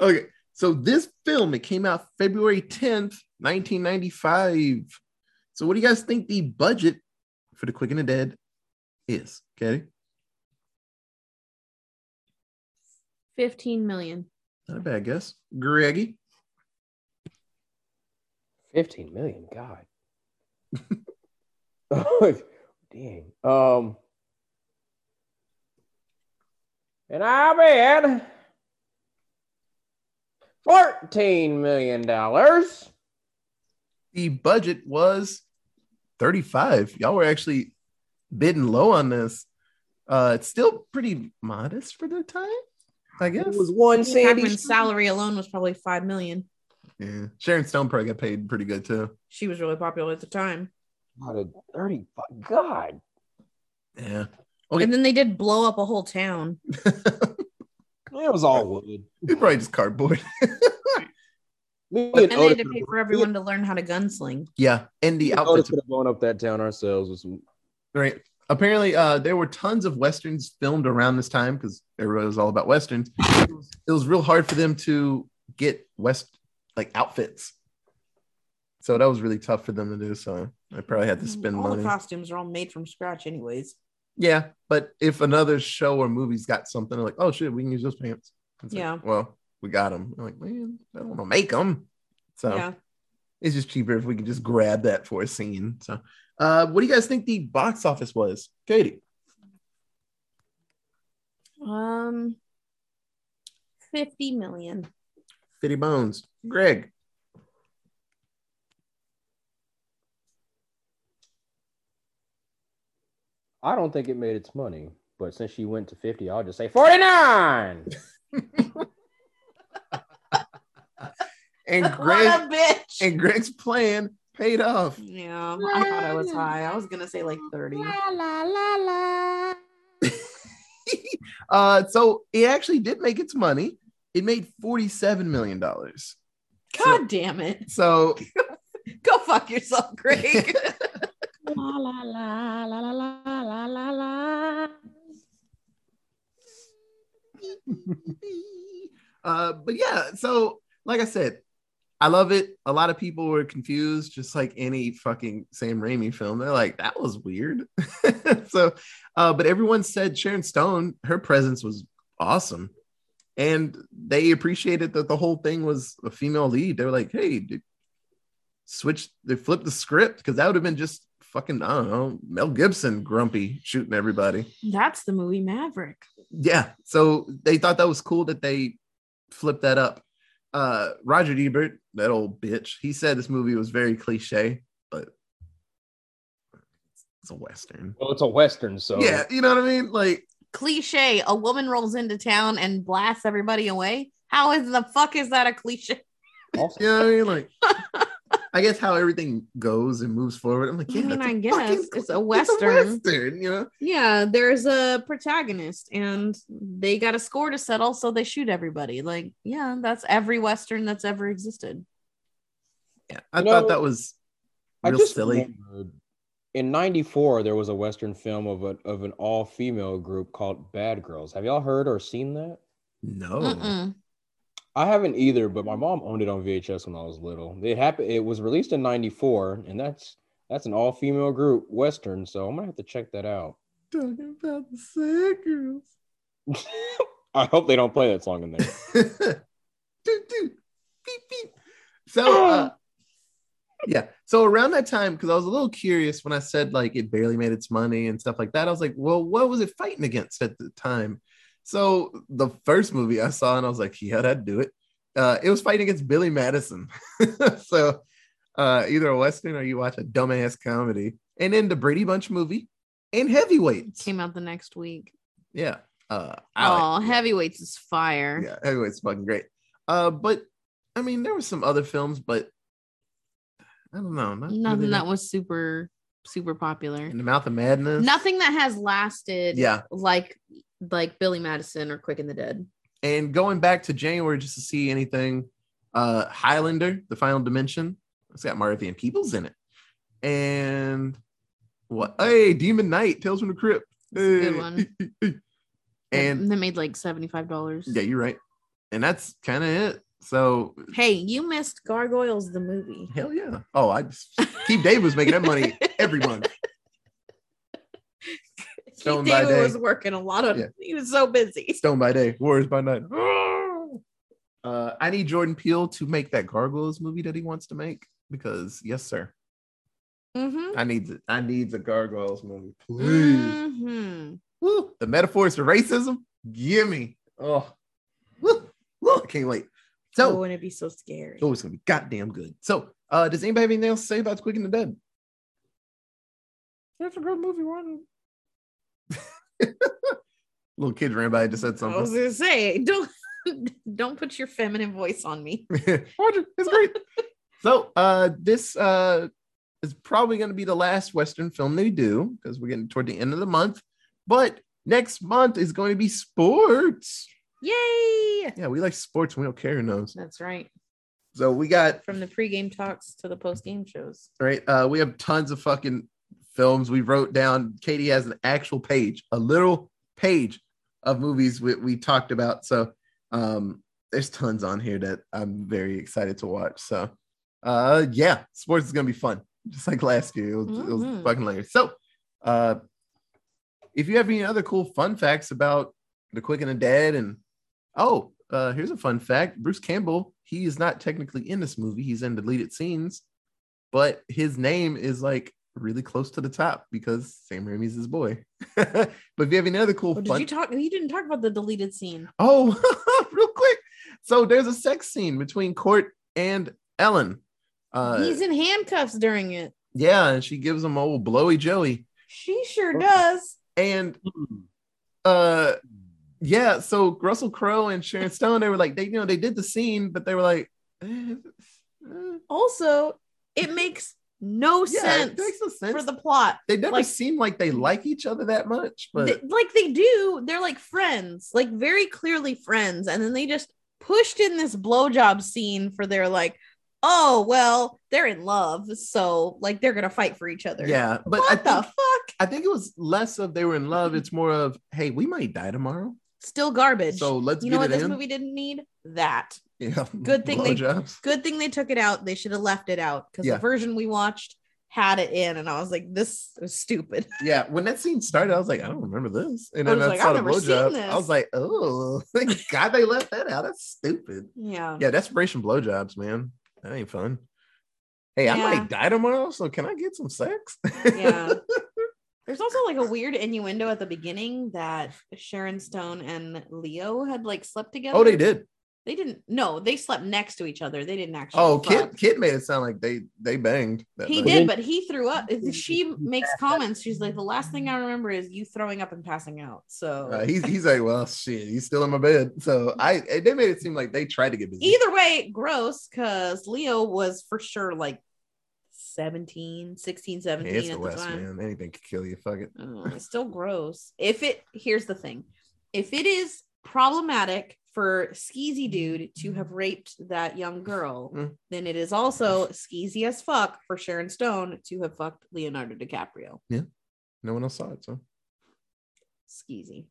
okay, so this film it came out February 10th, 1995. So what do you guys think the budget for The Quick and the Dead is? Okay, 15 million. not a bad guess. Greggy, 15 million. God. (laughs) Oh, Dang. Um. And I bet $14 million. the budget was 35. Y'all were actually bidding low on this. Uh, it's still pretty modest for the time, I guess. It was one Sandy Sandy. Salary alone was probably 5 million. Yeah, Sharon Stone probably got paid pretty good too. She was really popular at the time. Out of 30. God. Yeah. Okay. And then they did blow up a whole town. (laughs) It was all wood. It's probably just cardboard. (laughs) Me And they had to pay for everyone to learn how to gunsling. yeah, and the me and Otis outfits. could have blown up that town ourselves with some. Right. Apparently, uh, there were tons of westerns filmed around this time because everybody was all about westerns. It was, it was real hard for them to get west like outfits, so that was really tough for them to do. So I probably had to spend Mm, all money. the costumes are all made from scratch, anyways. Yeah, but if another show or movie's got something like, oh shit, we can use those pants. It's like, Yeah. well, we got them. I'm like, man, I don't want to make them. So Yeah. it's just cheaper if we can just grab that for a scene. So, uh, what do you guys think the box office was, Katie? Um, 50 million. Fitty bones. Greg. I don't think it made its money, but since she went to 50, I'll just say 49. (laughs) And what Greg a bitch. and Greg's plan paid off. yeah, I thought I was high. I was gonna say like 30. La la (laughs) uh, so it actually did make its money. It made $47 million. God damn it. So (laughs) Go fuck yourself, Greg la la la la la la la la. uh, but yeah, so like I said, I love it. A lot of people were confused, just like any fucking Sam Raimi film. They're like, that was weird. (laughs) so, uh, but everyone said Sharon Stone, her presence was awesome. And they appreciated that the whole thing was a female lead. They were like, hey, dude, switch, they flipped the script because that would have been just fucking, I don't know, Mel Gibson grumpy shooting everybody. That's the movie Maverick. Yeah. So they thought that was cool that they flipped that up. Uh Roger Ebert, that old bitch, he said this movie was very cliche, but it's a western. Well, it's a Western, so Yeah, you know what I mean? Like, Cliche. A woman rolls into town and blasts everybody away. How is the fuck is that a cliche? also, (laughs) you know what I mean? Like (laughs) I guess how everything goes and moves forward. I'm like, I yeah, mean, it's a I guess. fucking- It's a Western. Western, you know? Yeah, there's a protagonist and they got a score to settle, so they shoot everybody. Like, yeah, that's every Western that's ever existed. Yeah. I You thought know, that was I real just silly. in '94 there was a Western film of a of an all female group called Bad Girls. Have y'all heard or seen that? No. Mm-mm. I haven't either, but my mom owned it on VHS when I was little. It happened. It was released in '94, and that's that's an all female group Western. So I'm gonna have to check that out. Talking about the sad girls. (laughs) I hope they don't play that song in there. (laughs) Doot, doot. Beep, beep. So, uh, (gasps) yeah. So around that time, because I was a little curious when I said like it barely made its money and stuff like that, I was like, well, what was it fighting against at the time? So the first movie I saw, and I was like, yeah, that'd do it. Uh, it was fighting against Billy Madison. (laughs) so uh, either a western or you watch a dumbass comedy, and then the Brady Bunch movie and Heavyweights. Came out the next week. Yeah. Uh, I like- Oh, heavyweights is fire. yeah, Heavyweight's fucking great. Uh, but I mean, there were some other films, but I don't know. Not Nothing really that was super, super popular. in the mouth of madness. Nothing that has lasted Yeah, like like Billy Madison or Quick and the Dead. and going back to January just to see anything. Uh, Highlander, The Final Dimension. It's got Mario Van Peebles in it, and what? Hey, Demon Knight, Tales from the Crypt. A good Hey. one. (laughs) and And they made like $75. yeah, you're right. And that's kind of it. So Hey, you missed Gargoyles the movie. hell yeah. Oh, I just Keith David was making that money every month. (laughs) Keith by David day. was working a lot of Yeah. he was so busy. Stone by day, Warriors by night. (laughs) Uh, I need Jordan Peele to make that Gargoyles movie that he wants to make because yes, sir. Mm-hmm. I need the, I need the Gargoyles movie, please. Mm-hmm. Woo, the metaphors for racism, gimme. Oh, woo, woo, I can't wait. So So, wouldn't it be so scary? oh, it's gonna be goddamn good. So, uh, does anybody have anything else to say about Quick and the Dead? That's a good movie, one. (laughs) Little kid ran by and just said something. I was gonna say, don't (laughs) don't put your feminine voice on me. (laughs) Watch. It's great. so uh this uh is probably going to be the last Western film they do because we're getting toward the end of the month. But next month is going to be sports. Yay! Yeah, we like sports. We don't care who knows. That's right. So we got From the pregame talks to the postgame shows. right. Uh, we have tons of fucking films. We wrote down. Katie has an actual page, a little page of movies we, we talked about. So um, there's tons on here that I'm very excited to watch. So uh, yeah, sports is gonna be fun, just like last year. It was, it was Mhm. fucking hilarious. So uh, if you have any other cool fun facts about the Quick and the Dead, and oh, uh, here's a fun fact: Bruce Campbell. He is not technically in this movie. He's in deleted scenes, but his name is like really close to the top because Sam Raimi's his boy. (laughs) but if you have any other cool Oh, did fun, you talk? You didn't talk about the deleted scene. oh, (laughs) real quick, So there's a sex scene between Cort and Ellen. Uh, He's in handcuffs during it. yeah, and she gives him old blowy Joey. She sure does. And uh yeah, so Russell Crowe and Sharon Stone, they were like, they you know, they did the scene, but they were like, eh, eh. Also, it makes no yeah, sense makes no sense. for the plot. they never like- seem like they like each other that much, but They- like they do. They're like friends, like very clearly friends. And then they just pushed in this blowjob scene for their like, oh well, they're in love, so like they're gonna fight for each other. yeah, but what I the think fuck? I think it was less of they were in love. It's more of, hey, we might die tomorrow. Still garbage. So let's you know what this in. movie didn't need? That. Yeah. (laughs) Good thing they- Blowjobs. Good thing they took it out. They should have left it out because Yeah. the version we watched had it in, and I was like, this was stupid. (laughs) Yeah, when that scene started, I was like, I don't remember this. And I then was I, like, saw I've the blowjob. I was like, oh, (laughs) thank God they left that out. That's stupid. Yeah. Yeah, desperation blowjobs, man. That ain't fun. Hey, I might die tomorrow, so can I get some sex? Yeah. There's also like a weird innuendo at the beginning that Sharon Stone and Leo had like slept together. oh, they did. They didn't. No, they slept next to each other. They didn't actually. Oh, fuck. Kid, Kid made it sound like they they banged. that He night. did, but he threw up. She makes comments. She's like, the last thing I remember is you throwing up and passing out. So Uh, he's he's like, well, shit, he's still in my bed. So I they made it seem like they tried to get busy. either way, gross because Leo was for sure like 17, 16, Hey, 17 it's at the the West, time. man. Anything could kill you. Fuck it. Oh, (laughs) it's still gross. If it here's the thing, if it is problematic for skeezy dude to have raped that young girl, Mm. then it is also skeezy as fuck for Sharon Stone to have fucked Leonardo DiCaprio. Yeah. No one else saw it, so Skeezy.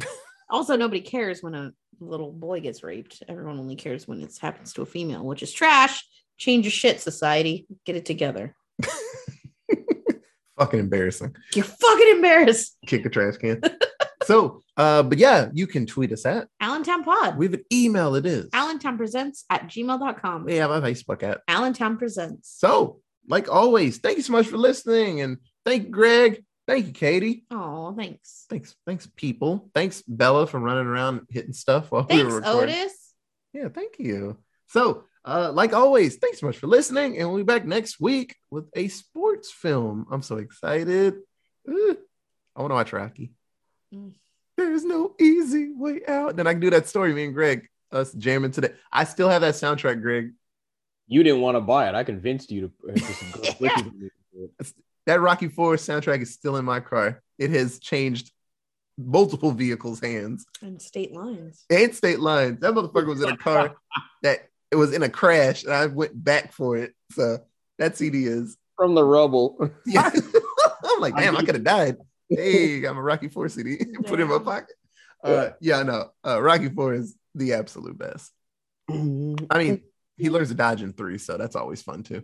(laughs) also, nobody cares when a little boy gets raped. Everyone only cares when it happens to a female, which is trash. Change your shit, society. Get it together. (laughs) fucking embarrassing. You're fucking embarrassed. Kick a trash can. so, uh, but yeah, you can tweet us at. Allentown Pod. We have an email. It is. Allentown Presents at gmail.com. We have a Facebook at. Allentown Presents. So, like always, thank you so much for listening, and thank you, Greg. Thank you, Katie. Oh, thanks. Thanks, thanks, people. Thanks, Bella, for running around hitting stuff while we were recording. Otis. Yeah, thank you. So, uh, like always, thanks so much for listening, and we'll be back next week with a sports film. I'm so excited. Ooh, I want to watch Rocky. Mm. There's no easy way out. Then I can do that story, me and Greg, us jamming today. I still have that soundtrack, Greg. You didn't want to buy it. I convinced you to. to some good flickies with me. That Rocky Four soundtrack is still in my car. It has changed multiple vehicles' hands And state lines. and state lines. That motherfucker was in a car (laughs) that it was in a crash, and I went back for it. So that CD is From the rubble. Yeah. (laughs) (laughs) I'm like, damn, I could have died. Hey, got my Rocky Four CD. (laughs) Put it in my pocket. Uh, yeah, no. Uh, Rocky Four is the absolute best. I mean, he learns to dodge in three, so that's always fun too.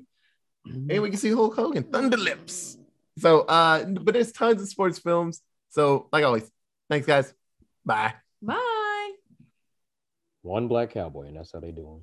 And we can see Hulk Hogan, Thunder Lips. So, uh, but there's tons of sports films. So, like always, thanks, guys. Bye. Bye. One black cowboy, and that's how they do them.